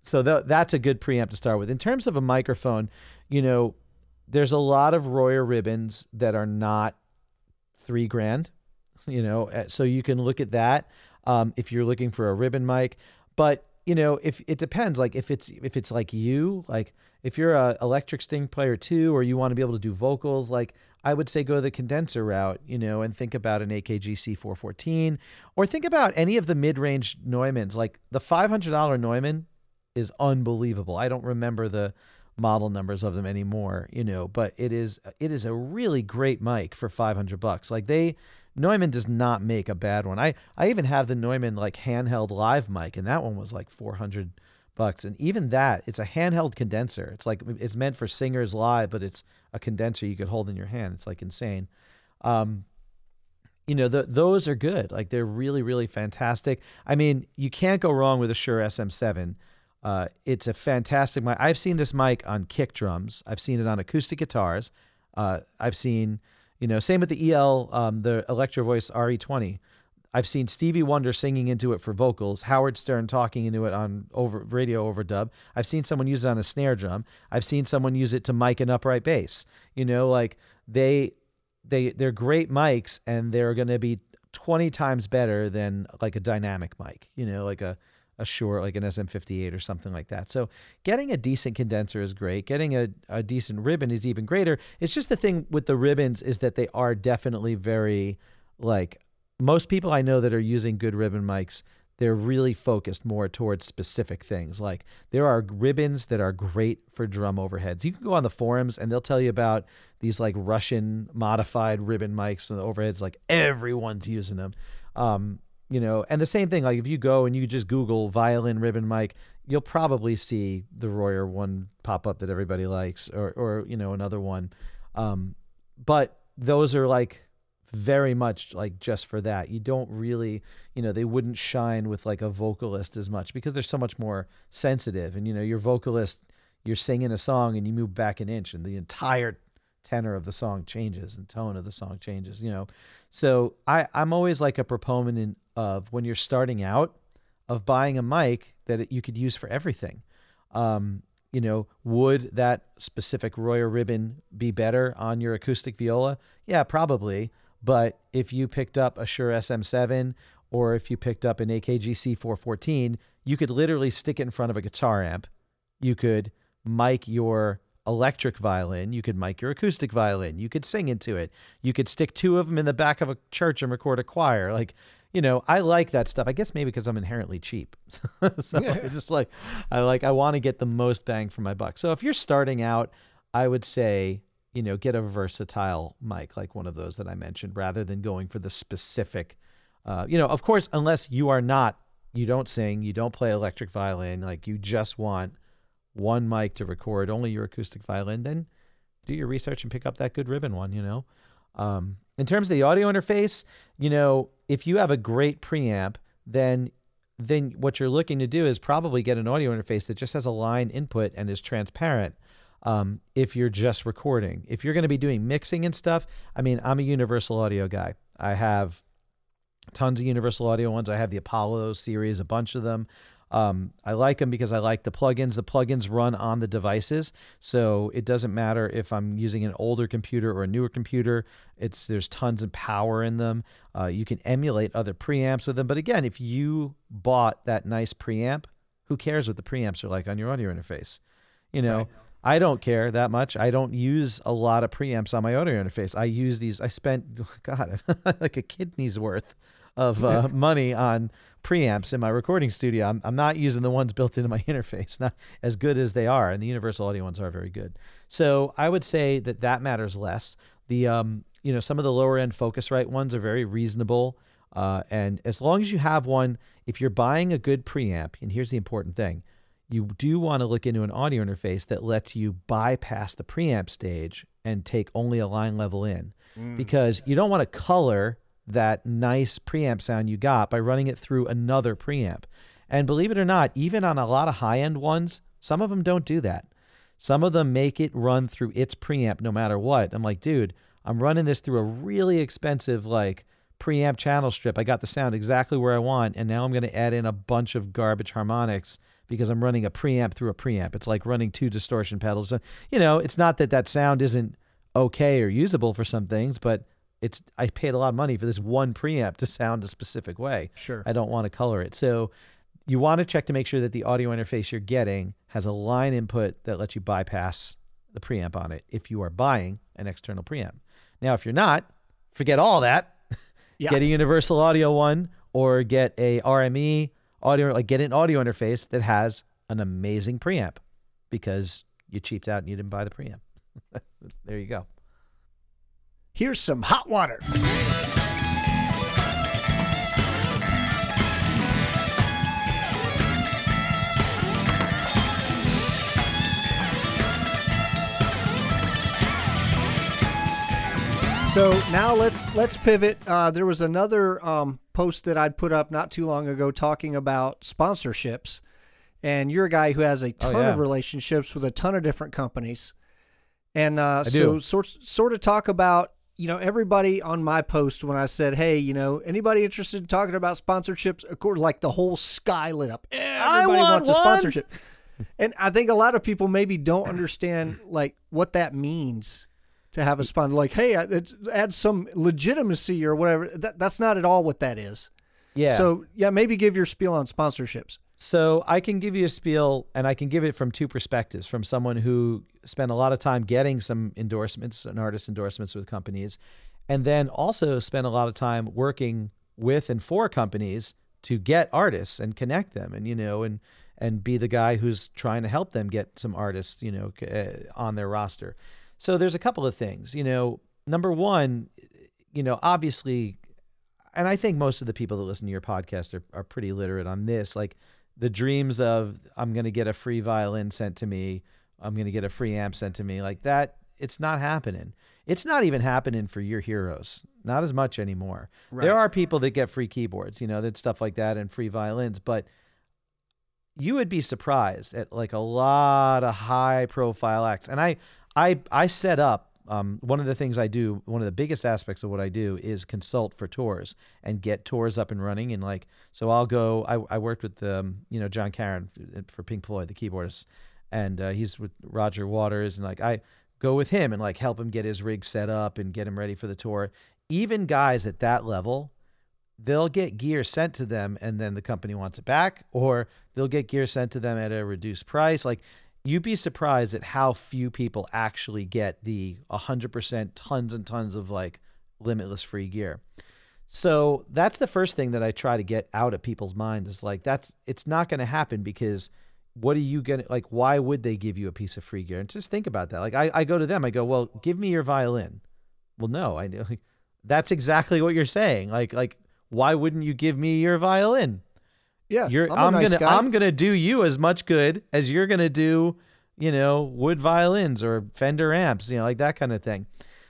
so tha that's a good preamp to start with. In terms of a microphone, you know, there's a lot of Royer ribbons that are not three grand. You know, uh, so you can look at that um, if you're looking for a ribbon mic. But you know, if it depends, like if it's if it's like you, like if you're a electric sting player too, or you want to be able to do vocals, like I would say go the condenser route, you know, and think about an AKG C414, or think about any of the mid-range Neumanns. Like the $500 Neumann is unbelievable. I don't remember the model numbers of them anymore, you know, but it is it is a really great mic for 500 bucks. Like they Neumann does not make a bad one. I I even have the Neumann like handheld live mic, and that one was like 400 bucks. And even that, it's a handheld condenser. It's like it's meant for singers live, but it's a condenser you could hold in your hand. It's like insane. Um, you know, the, those are good. Like they're really, really fantastic. I mean, you can't go wrong with a Shure SM7. Uh, it's a fantastic mic. I've seen this mic on kick drums. I've seen it on acoustic guitars. Uh, I've seen, you know, same with the EL, um, the Electro Voice RE20. I've seen Stevie Wonder singing into it for vocals, Howard Stern talking into it on over radio overdub. I've seen someone use it on a snare drum. I've seen someone use it to mic an upright bass. You know, like they they they're great mics and they're going to be 20 times better than like a dynamic mic, you know, like a a Shure like an SM58 or something like that. So getting a decent condenser is great. Getting a, a decent ribbon is even greater. It's just the thing with the ribbons is that they are definitely very like most people I know that are using good ribbon mics, they're really focused more towards specific things. Like there are ribbons that are great for drum overheads. You can go on the forums and they'll tell you about these like Russian modified ribbon mics and the overheads. Like everyone's using them. Um, you know, and the same thing. Like if you go and you just Google violin ribbon mic, you'll probably see the Royer one pop up that everybody likes, or or you know another one. Um, but those are like very much like just for that. You don't really, you know, they wouldn't shine with like a vocalist as much because they're so much more sensitive. And you know, your vocalist, you're singing a song and you move back an inch, and the entire tenor of the song changes and tone of the song changes. You know, so I I'm always like a proponent of when you're starting out of buying a mic that you could use for everything. Um, you know, would that specific Royer ribbon be better on your acoustic viola? Yeah, probably. But if you picked up a Shure SM7 or if you picked up an AKG C414, you could literally stick it in front of a guitar amp. You could mic your electric violin. You could mic your acoustic violin. You could sing into it. You could stick two of them in the back of a church and record a choir. Like, you know, I like that stuff. I guess maybe because I'm inherently cheap. so it's just like, I like, I want to get the most bang for my buck. So if you're starting out, I would say you know, get a versatile mic like one of those that I mentioned rather than going for the specific, uh, you know, of course, unless you are not, you don't sing, you don't play electric violin, like you just want one mic to record only your acoustic violin, then do your research and pick up that good ribbon one, you know. Um, in terms of the audio interface, you know, if you have a great preamp, then then what you're looking to do is probably get an audio interface that just has a line input and is transparent um, if you're just recording. If you're going to be doing mixing and stuff, I mean, I'm a universal audio guy. I have tons of universal audio ones. I have the Apollo series, a bunch of them. Um, I like them because I like the plugins. The plugins run on the devices, so it doesn't matter if I'm using an older computer or a newer computer. It's there's tons of power in them. Uh, you can emulate other preamps with them. But again, if you bought that nice preamp, who cares what the preamps are like on your audio interface? You know, right. I don't care that much. I don't use a lot of preamps on my audio interface. I use these. I spent God like a kidney's worth of uh, money on preamps in my recording studio. I'm, I'm not using the ones built into my interface, not as good as they are, and the universal audio ones are very good. So I would say that that matters less. The um, you know, some of the lower end Focusrite ones are very reasonable. Uh, and as long as you have one, if you're buying a good preamp, and here's the important thing you do want to look into an audio interface that lets you bypass the preamp stage and take only a line level in mm. because you don't want to color that nice preamp sound you got by running it through another preamp. And believe it or not, even on a lot of high end ones, some of them don't do that. Some of them make it run through its preamp no matter what. I'm like, dude, I'm running this through a really expensive, like, preamp channel strip. I got the sound exactly where I want, and now I'm going to add in a bunch of garbage harmonics because I'm running a preamp through a preamp. It's like running two distortion pedals. You know, it's not that that sound isn't okay or usable for some things, but it's I paid a lot of money for this one preamp to sound a specific way. Sure. I don't want to color it. So you want to check to make sure that the audio interface you're getting has a line input that lets you bypass the preamp on it if you are buying an external preamp. Now, if you're not, forget all that. Yeah. get a universal audio one or get a RME audio, like get an audio interface that has an amazing preamp because you cheaped out and you didn't buy the preamp. there you go. Here's some hot water. So now let's let's pivot. Uh, there was another um, post that I'd put up not too long ago talking about sponsorships, and you're a guy who has a ton Oh, yeah. of relationships with a ton of different companies, and uh, so sort sort of talk about you know everybody on my post when I said, hey, you know, anybody interested in talking about sponsorships? Of course, like the whole sky lit up. Everybody want wants a sponsorship. And I think a lot of people maybe don't understand like what that means to have a sponsor. Like, hey, I- it's, add some legitimacy or whatever. That, that's not at all what that is. Yeah. So yeah, maybe give your spiel on sponsorships. So I can give you a spiel, and I can give it from two perspectives: from someone who spent a lot of time getting some endorsements and artist endorsements with companies, and then also spent a lot of time working with and for companies to get artists and connect them, and you know, and and be the guy who's trying to help them get some artists, you know, uh, on their roster. So there's a couple of things, you know. Number one, you know, obviously and I think most of the people that listen to your podcast are, are pretty literate on this. Like the dreams of I'm going to get a free violin sent to me, I'm going to get a free amp sent to me, like that, it's not happening. It's not even happening for your heroes, not as much anymore. There are people that get free keyboards, you know, that stuff like that and free violins, but you would be surprised at like a lot of high profile acts. And I I I set up um, one of the things I do, one of the biggest aspects of what I do is consult for tours and get tours up and running. And like, so I'll go. I, I worked with um, you know Jon Carin for Pink Floyd, the keyboardist, and uh, he's with Roger Waters, and like I go with him and like help him get his rig set up and get him ready for the tour. Even guys at that level, they'll get gear sent to them and then the company wants it back, or they'll get gear sent to them at a reduced price. Like you'd be surprised at how few people actually get the 100% tons and tons of like limitless free gear. So that's the first thing that I try to get out of people's minds is like that's it's not going to happen because what are you going to like why would they give you a piece of free gear? And just think about that. Like I, I go to them, I go, "Well, give me your violin." Well, no, I like, that's exactly what you're saying. Like like why wouldn't you give me your violin? Yeah, You're I'm, I'm, nice gonna guy. I'm gonna do you as much good as you're gonna do, you know, wood violins or Fender amps, you know, like that kind of thing.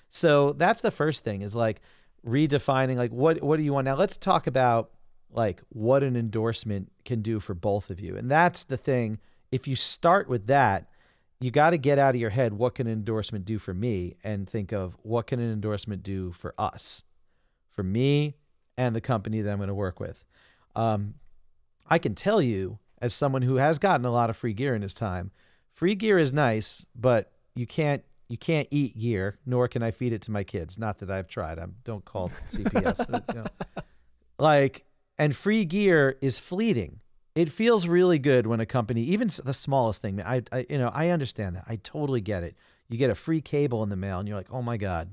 So that's the first thing is like redefining like what what do you want now? Let's talk about like what an endorsement can do for both of you. And that's the thing. If you start with that, you got to get out of your head what can an endorsement do for me and think of what can an endorsement do for us, for me and the company that I'm going to work with. Um, I can tell you, as someone who has gotten a lot of free gear in his time, free gear is nice, but you can't you can't eat gear, nor can I feed it to my kids. Not that I've tried. I don't call CPS. you know. Like, and free gear is fleeting. It feels really good when a company, even the smallest thing, I, I you know, I understand that. I totally get it. You get a free cable in the mail, and you're like, oh my god,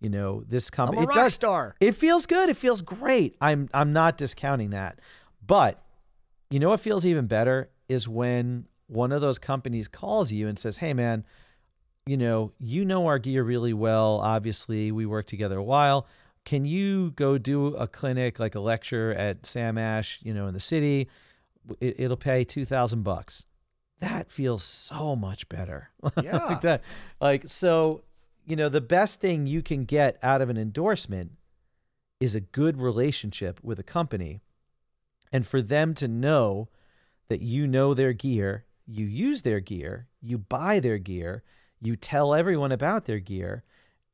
you know, this company. I'm a it rock does star. it feels good. It feels great. I'm I'm not discounting that. But you know what feels even better is when one of those companies calls you and says, "Hey man, you know, you know our gear really well. Obviously, we worked together a while. Can you go do a clinic like a lecture at Sam Ash, you know, in the city? It, it'll pay 2000 bucks." That feels so much better. Yeah. like that. Like so, you know, the best thing you can get out of an endorsement is a good relationship with a company and for them to know that you know their gear, you use their gear, you buy their gear, you tell everyone about their gear,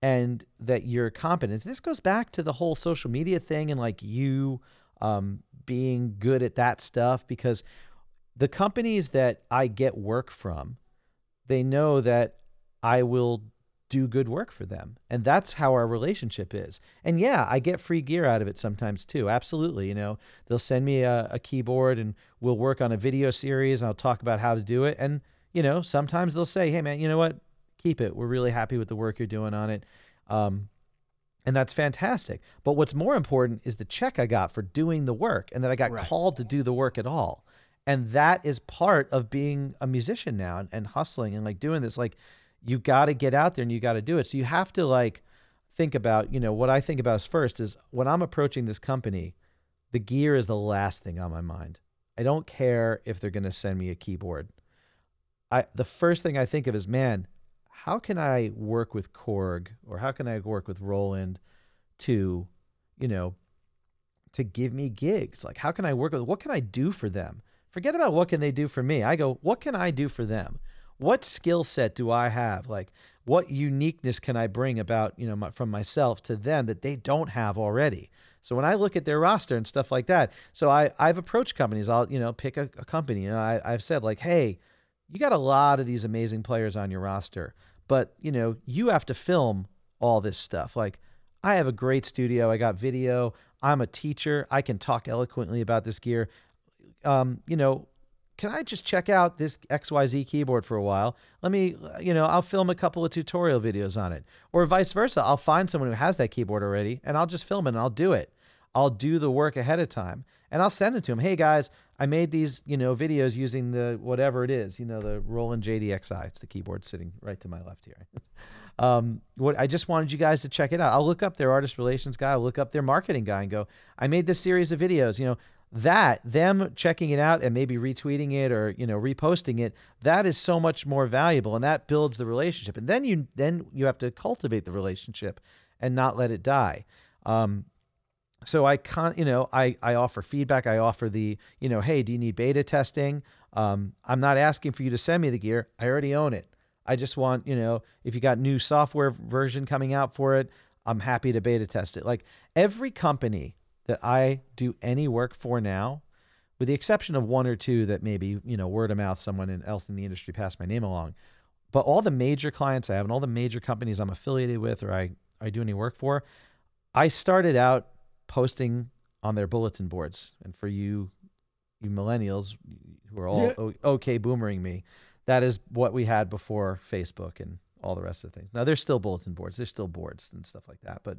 and that you're competent. This goes back to the whole social media thing and like you um, being good at that stuff because the companies that I get work from, they know that I will do good work for them. And that's how our relationship is. And yeah, I get free gear out of it sometimes too. Absolutely. You know, they'll send me a, a keyboard and we'll work on a video series and I'll talk about how to do it. And, you know, sometimes they'll say, hey, man, you know what? Keep it. We're really happy with the work you're doing on it. Um, and that's fantastic. But what's more important is the check I got for doing the work and that I got Right. called to do the work at all. And that is part of being a musician now and, and hustling and like doing this. Like, you got to get out there and you got to do it. So you have to like think about, you know, what I think about first is when I'm approaching this company, the gear is the last thing on my mind. I don't care if they're going to send me a keyboard. I the first thing I think of is, man, how can I work with Korg or how can I work with Roland to, you know, to give me gigs? Like, how can I work with, what can I do for them? Forget about what can they do for me. I go, what can I do for them? What skill set do I have? Like, what uniqueness can I bring about, you know, my, from myself to them that they don't have already? So when I look at their roster and stuff like that, so I, I've approached companies. I'll, you know, pick a, a company. You know, I, I've said like, hey, you got a lot of these amazing players on your roster, but you know, you have to film all this stuff. Like, I have a great studio. I got video. I'm a teacher. I can talk eloquently about this gear. Um, you know, can I just check out this XYZ keyboard for a while? Let me, you know, I'll film a couple of tutorial videos on it. Or vice versa. I'll find someone who has that keyboard already and I'll just film it and I'll do it. I'll do the work ahead of time and I'll send it to them. Hey guys, I made these, you know, videos using the whatever it is, you know, the Roland JD-Xi. It's the keyboard sitting right to my left here. um, what I just wanted you guys to check it out. I'll look up their artist relations guy. I'll look up their marketing guy and go, I made this series of videos. You know, that them checking it out and maybe retweeting it or you know reposting it that is so much more valuable and that builds the relationship. And then you then you have to cultivate the relationship and not let it die. Um, so i can't you know i i offer feedback. I offer the you know hey do you need beta testing? Um, i'm not asking for you to send me the gear. I already own it. I just want you know if you got new software version coming out for it i'm happy to beta test it. Like every company that I do any work for now, with the exception of one or two that maybe, you know, word of mouth, someone else in the industry passed my name along. But all the major clients I have and all the major companies I'm affiliated with or I, I do any work for, I started out posting on their bulletin boards. And for you, you millennials who are all yeah. okay boomering me, that is what we had before Facebook and all the rest of the things. Now there's still bulletin boards, there's still boards and stuff like that, but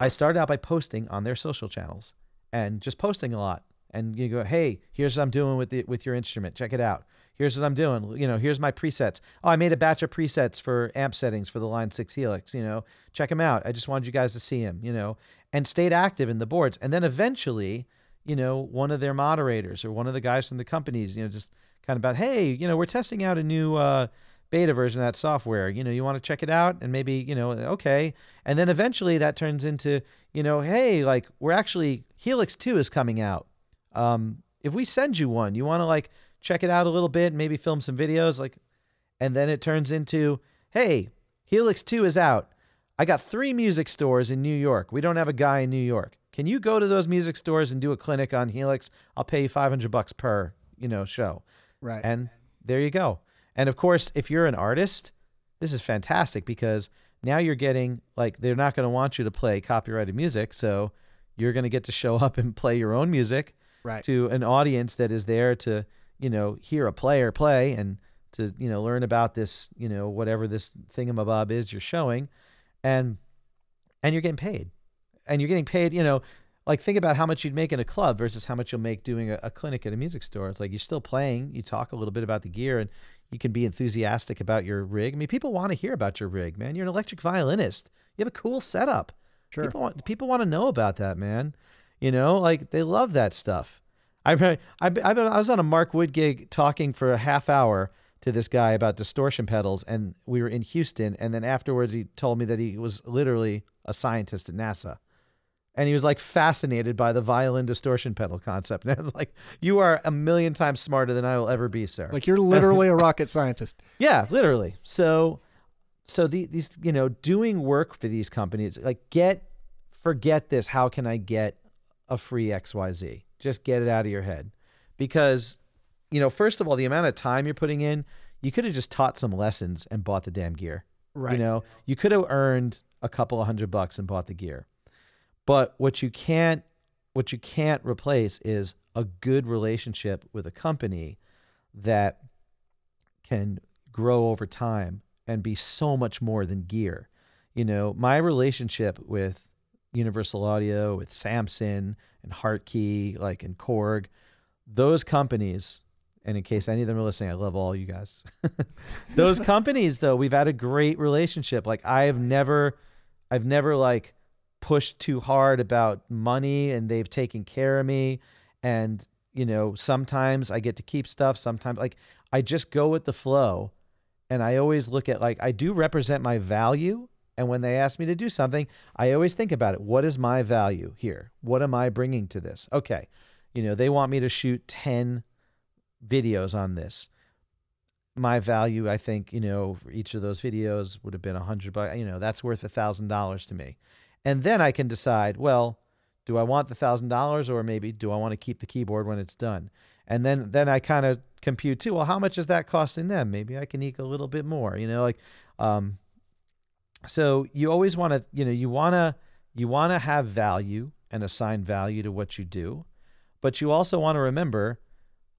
I started out by posting on their social channels and just posting a lot. And you go, hey, here's what I'm doing with the with your instrument. Check it out. Here's what I'm doing. You know, here's my presets. Oh, I made a batch of presets for amp settings for the Line Six Helix. You know, check them out. I just wanted you guys to see them. You know, and stayed active in the boards. And then eventually, you know, one of their moderators or one of the guys from the companies, you know, just kind of about, hey, you know, we're testing out a new. Uh, beta version of that software. You know, you want to check it out and maybe, you know, okay. And then eventually that turns into, you know, hey, like we're actually Helix 2 is coming out. Um, if we send you one, you want to like check it out a little bit, and maybe film some videos like and then it turns into, hey, Helix 2 is out. I got 3 music stores in New York. We don't have a guy in New York. Can you go to those music stores and do a clinic on Helix? I'll pay you 500 bucks per, you know, show. Right. And there you go. And of course, if you're an artist, this is fantastic because now you're getting like they're not going to want you to play copyrighted music, so you're going to get to show up and play your own music right. to an audience that is there to, you know, hear a player play and to, you know, learn about this, you know, whatever this thingamabob is you're showing and and you're getting paid. And you're getting paid, you know, like think about how much you'd make in a club versus how much you'll make doing a, a, clinic at a music store. It's like you're still playing, you talk a little bit about the gear, and you can be enthusiastic about your rig. I mean, people want to hear about your rig, man. You're an electric violinist. You have a cool setup. Sure. People want people want to know about that, man. You know, like they love that stuff. I I I, I was on a Mark Wood gig talking for a half hour to this guy about distortion pedals, and we were in Houston. And then afterwards, he told me that he was literally a scientist at NASA and he was like fascinated by the violin distortion pedal concept. And I was like, "You are a million times smarter than I will ever be, sir." Like you're literally a rocket scientist. Yeah, literally. So, so the, these, you know, doing work for these companies, like get, forget this. How can I get a free X Y Z? Just get it out of your head, because, you know, first of all, the amount of time you're putting in, you could have just taught some lessons and bought the damn gear. Right. You know, you could have earned a couple of hundred bucks and bought the gear but what you can't what you can't replace is a good relationship with a company that can grow over time and be so much more than gear. You know, my relationship with Universal Audio, with Samson and Hartke, like and Korg, those companies, and in case any of them are listening, I love all you guys. those companies though, we've had a great relationship. Like I have never I've never like pushed too hard about money and they've taken care of me and you know sometimes i get to keep stuff sometimes like i just go with the flow and I always look at like I do represent my value. And when they ask me to do something, I always think about it. What is my value here? What am I bringing to this? Okay. You know, they want me to shoot 10 videos on this. My value, I think, you know, each of those videos would have been a hundred bucks. You know, that's worth a thousand dollars to me. And then I can decide, well, do I want the thousand dollars or maybe do I want to keep the keyboard when it's done? And then then I kind of compute too. Well, how much is that costing them? Maybe I can eke a little bit more. You know, like um, so you always want to you know you want to you want to have value and assign value to what you do but you also want to remember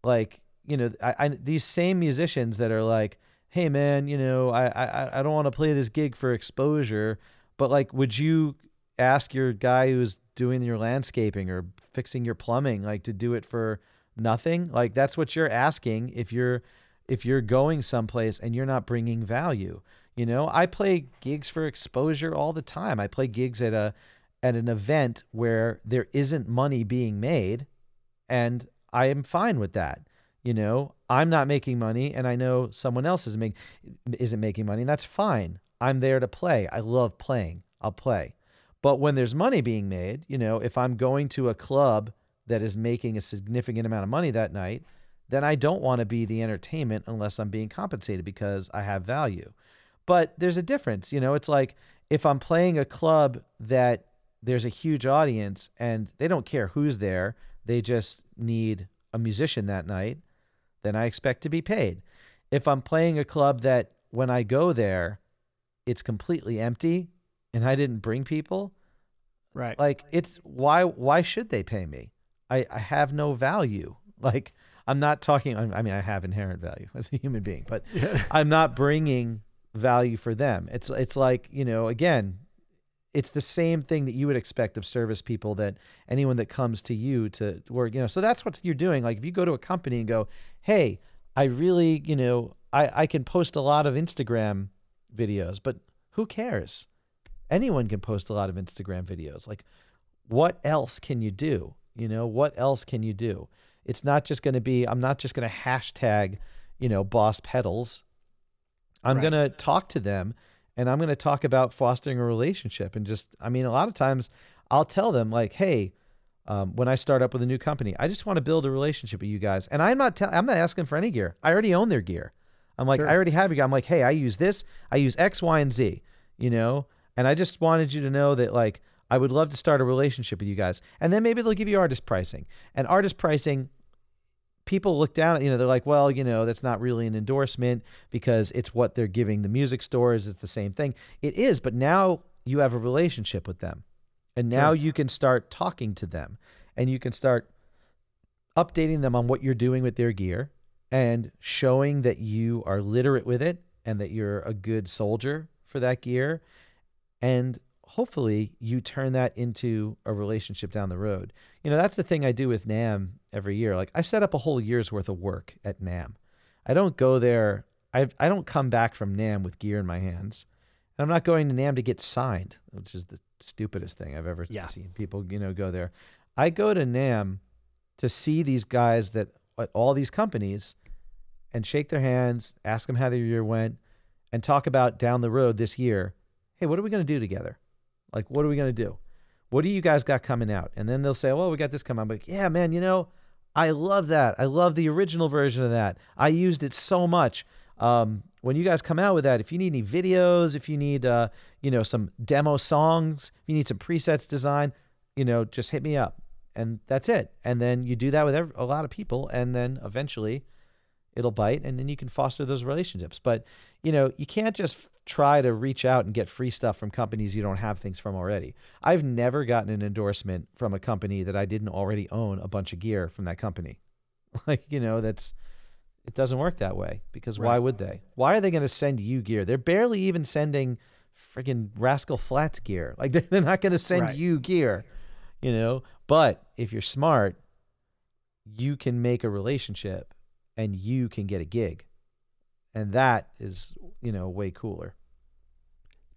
like you know I, I, these same musicians that are like hey man you know i i, I don't want to play this gig for exposure but like would you ask your guy who's doing your landscaping or fixing your plumbing like to do it for nothing like that's what you're asking if you're if you're going someplace and you're not bringing value you know, I play gigs for exposure all the time. I play gigs at a at an event where there isn't money being made and I am fine with that. You know, I'm not making money and I know someone else is make, isn't making money and that's fine. I'm there to play. I love playing. I'll play. But when there's money being made, you know, if I'm going to a club that is making a significant amount of money that night, then I don't want to be the entertainment unless I'm being compensated because I have value. But there's a difference. You know, it's like if I'm playing a club that there's a huge audience and they don't care who's there, they just need a musician that night, then I expect to be paid. If I'm playing a club that when I go there, it's completely empty and I didn't bring people, right? Like it's why why should they pay me? I I have no value. Like I'm not talking I mean I have inherent value as a human being, but yeah. I'm not bringing value for them. It's it's like, you know, again, it's the same thing that you would expect of service people that anyone that comes to you to work, you know. So that's what you're doing. Like if you go to a company and go, "Hey, I really, you know, I I can post a lot of Instagram videos, but who cares? Anyone can post a lot of Instagram videos. Like what else can you do? You know, what else can you do? It's not just going to be I'm not just going to hashtag, you know, boss pedals I'm right. going to talk to them and I'm going to talk about fostering a relationship. And just, I mean, a lot of times I'll tell them, like, hey, um, when I start up with a new company, I just want to build a relationship with you guys. And I'm not, I'm not asking for any gear. I already own their gear. I'm like, sure. I already have you. I'm like, hey, I use this, I use X, Y, and Z, you know? And I just wanted you to know that, like, I would love to start a relationship with you guys. And then maybe they'll give you artist pricing. And artist pricing people look down at you know they're like well you know that's not really an endorsement because it's what they're giving the music stores it's the same thing it is but now you have a relationship with them and now sure. you can start talking to them and you can start updating them on what you're doing with their gear and showing that you are literate with it and that you're a good soldier for that gear and hopefully you turn that into a relationship down the road. You know, that's the thing I do with NAMM every year. Like I set up a whole year's worth of work at NAMM. I don't go there. I I don't come back from NAMM with gear in my hands. And I'm not going to NAMM to get signed, which is the stupidest thing I've ever yeah. seen people, you know, go there. I go to NAMM to see these guys that at all these companies and shake their hands, ask them how their year went, and talk about down the road this year, hey, what are we going to do together? Like, what are we going to do? What do you guys got coming out? And then they'll say, well, we got this coming out. I'm like, yeah, man, you know, I love that. I love the original version of that. I used it so much. Um, when you guys come out with that, if you need any videos, if you need, uh, you know, some demo songs, if you need some presets design, you know, just hit me up. And that's it. And then you do that with every, a lot of people. And then eventually it'll bite and then you can foster those relationships. But, you know, you can't just try to reach out and get free stuff from companies you don't have things from already. I've never gotten an endorsement from a company that I didn't already own a bunch of gear from that company. Like, you know, that's it doesn't work that way because right. why would they? Why are they going to send you gear? They're barely even sending freaking Rascal Flatts gear. Like they're not going to send right. you gear, you know? But if you're smart, you can make a relationship and you can get a gig. And that is, you know, way cooler.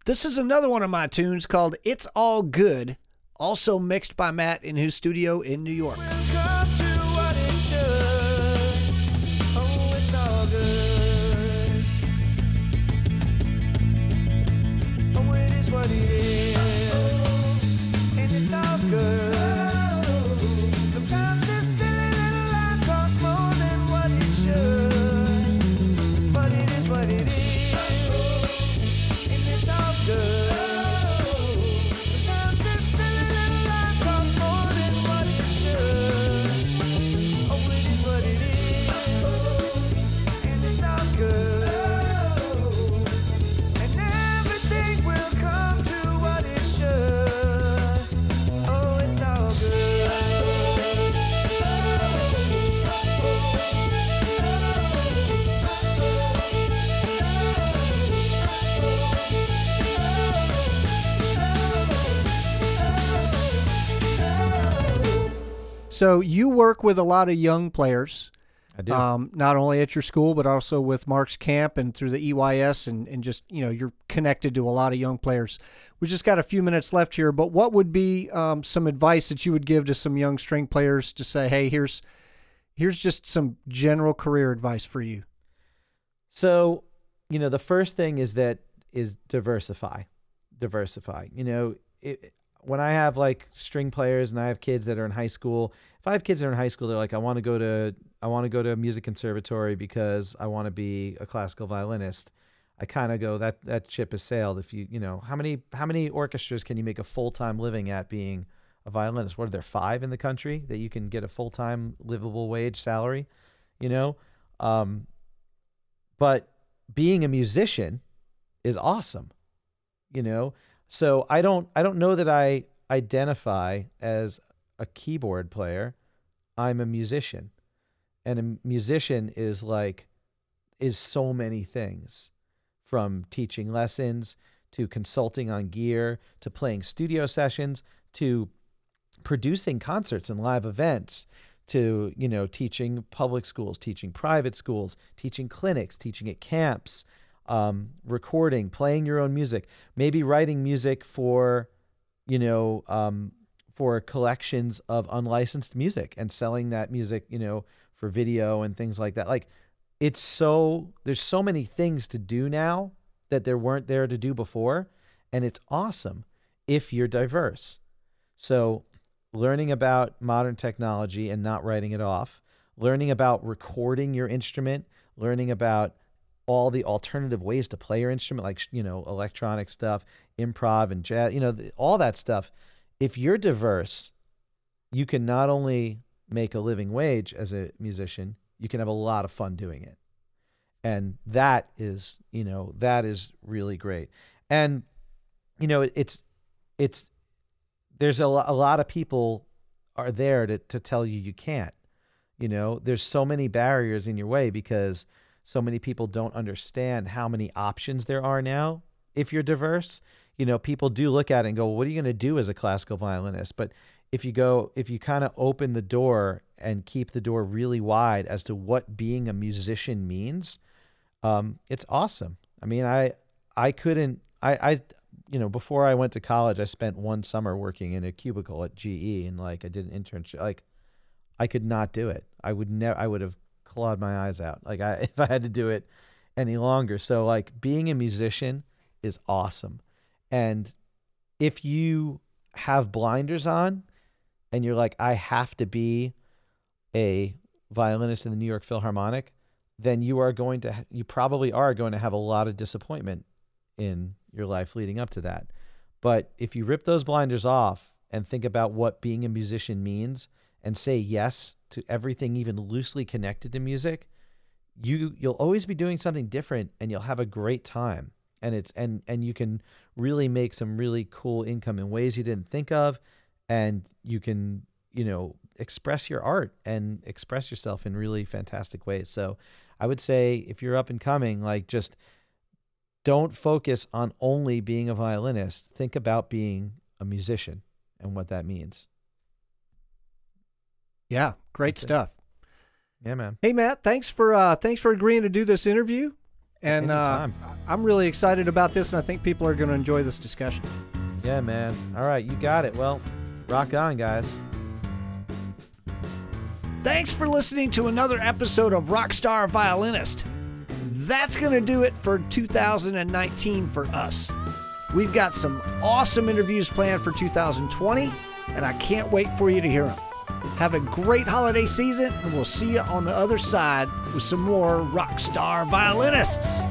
This is another one of my tunes called It's All Good, also mixed by Matt in his studio in New York. So you work with a lot of young players. I do. Um, not only at your school, but also with Mark's camp and through the EYS, and, and just you know you're connected to a lot of young players. We just got a few minutes left here, but what would be um, some advice that you would give to some young string players to say, hey, here's here's just some general career advice for you. So, you know, the first thing is that is diversify, diversify. You know, it, when I have like string players and I have kids that are in high school, if I have kids that are in high school, they're like, I want to go to, I want to go to a music conservatory because I want to be a classical violinist. I kind of go that that ship has sailed. If you, you know, how many how many orchestras can you make a full time living at being a violinist? What are there five in the country that you can get a full time livable wage salary? You know, um, but being a musician is awesome. You know, so I don't I don't know that I identify as a keyboard player. I'm a musician. And a musician is like is so many things from teaching lessons to consulting on gear to playing studio sessions to producing concerts and live events to you know teaching public schools teaching private schools teaching clinics teaching at camps um, recording, playing your own music, maybe writing music for, you know, um, for collections of unlicensed music and selling that music, you know, for video and things like that. Like, it's so there's so many things to do now that there weren't there to do before, and it's awesome if you're diverse. So, learning about modern technology and not writing it off, learning about recording your instrument, learning about all the alternative ways to play your instrument, like you know electronic stuff, improv and jazz, you know all that stuff. If you're diverse, you can not only make a living wage as a musician, you can have a lot of fun doing it, and that is you know that is really great. And you know it's it's there's a, a lot of people are there to to tell you you can't. You know, there's so many barriers in your way because so many people don't understand how many options there are now if you're diverse. You know, people do look at it and go, well, what are you going to do as a classical violinist? But if you go, if you kind of open the door and keep the door really wide as to what being a musician means, um, it's awesome. I mean, I, I couldn't, I, I, you know, before I went to college, I spent one summer working in a cubicle at GE and like I did an internship. Like, I could not do it. I would never, I would have clawed my eyes out. Like I if I had to do it any longer. So like being a musician is awesome. And if you have blinders on and you're like I have to be a violinist in the New York Philharmonic, then you are going to you probably are going to have a lot of disappointment in your life leading up to that. But if you rip those blinders off and think about what being a musician means and say yes to everything even loosely connected to music, you you'll always be doing something different and you'll have a great time. And it's and and you can really make some really cool income in ways you didn't think of and you can, you know, express your art and express yourself in really fantastic ways. So, I would say if you're up and coming, like just don't focus on only being a violinist. Think about being a musician and what that means. Yeah, great That's stuff. It. Yeah, man. Hey, Matt, thanks for uh, thanks for agreeing to do this interview. And uh, I'm really excited about this, and I think people are going to enjoy this discussion. Yeah, man. All right, you got it. Well, rock on, guys. Thanks for listening to another episode of Rockstar Violinist. That's going to do it for 2019 for us. We've got some awesome interviews planned for 2020, and I can't wait for you to hear them. Have a great holiday season, and we'll see you on the other side with some more rock star violinists.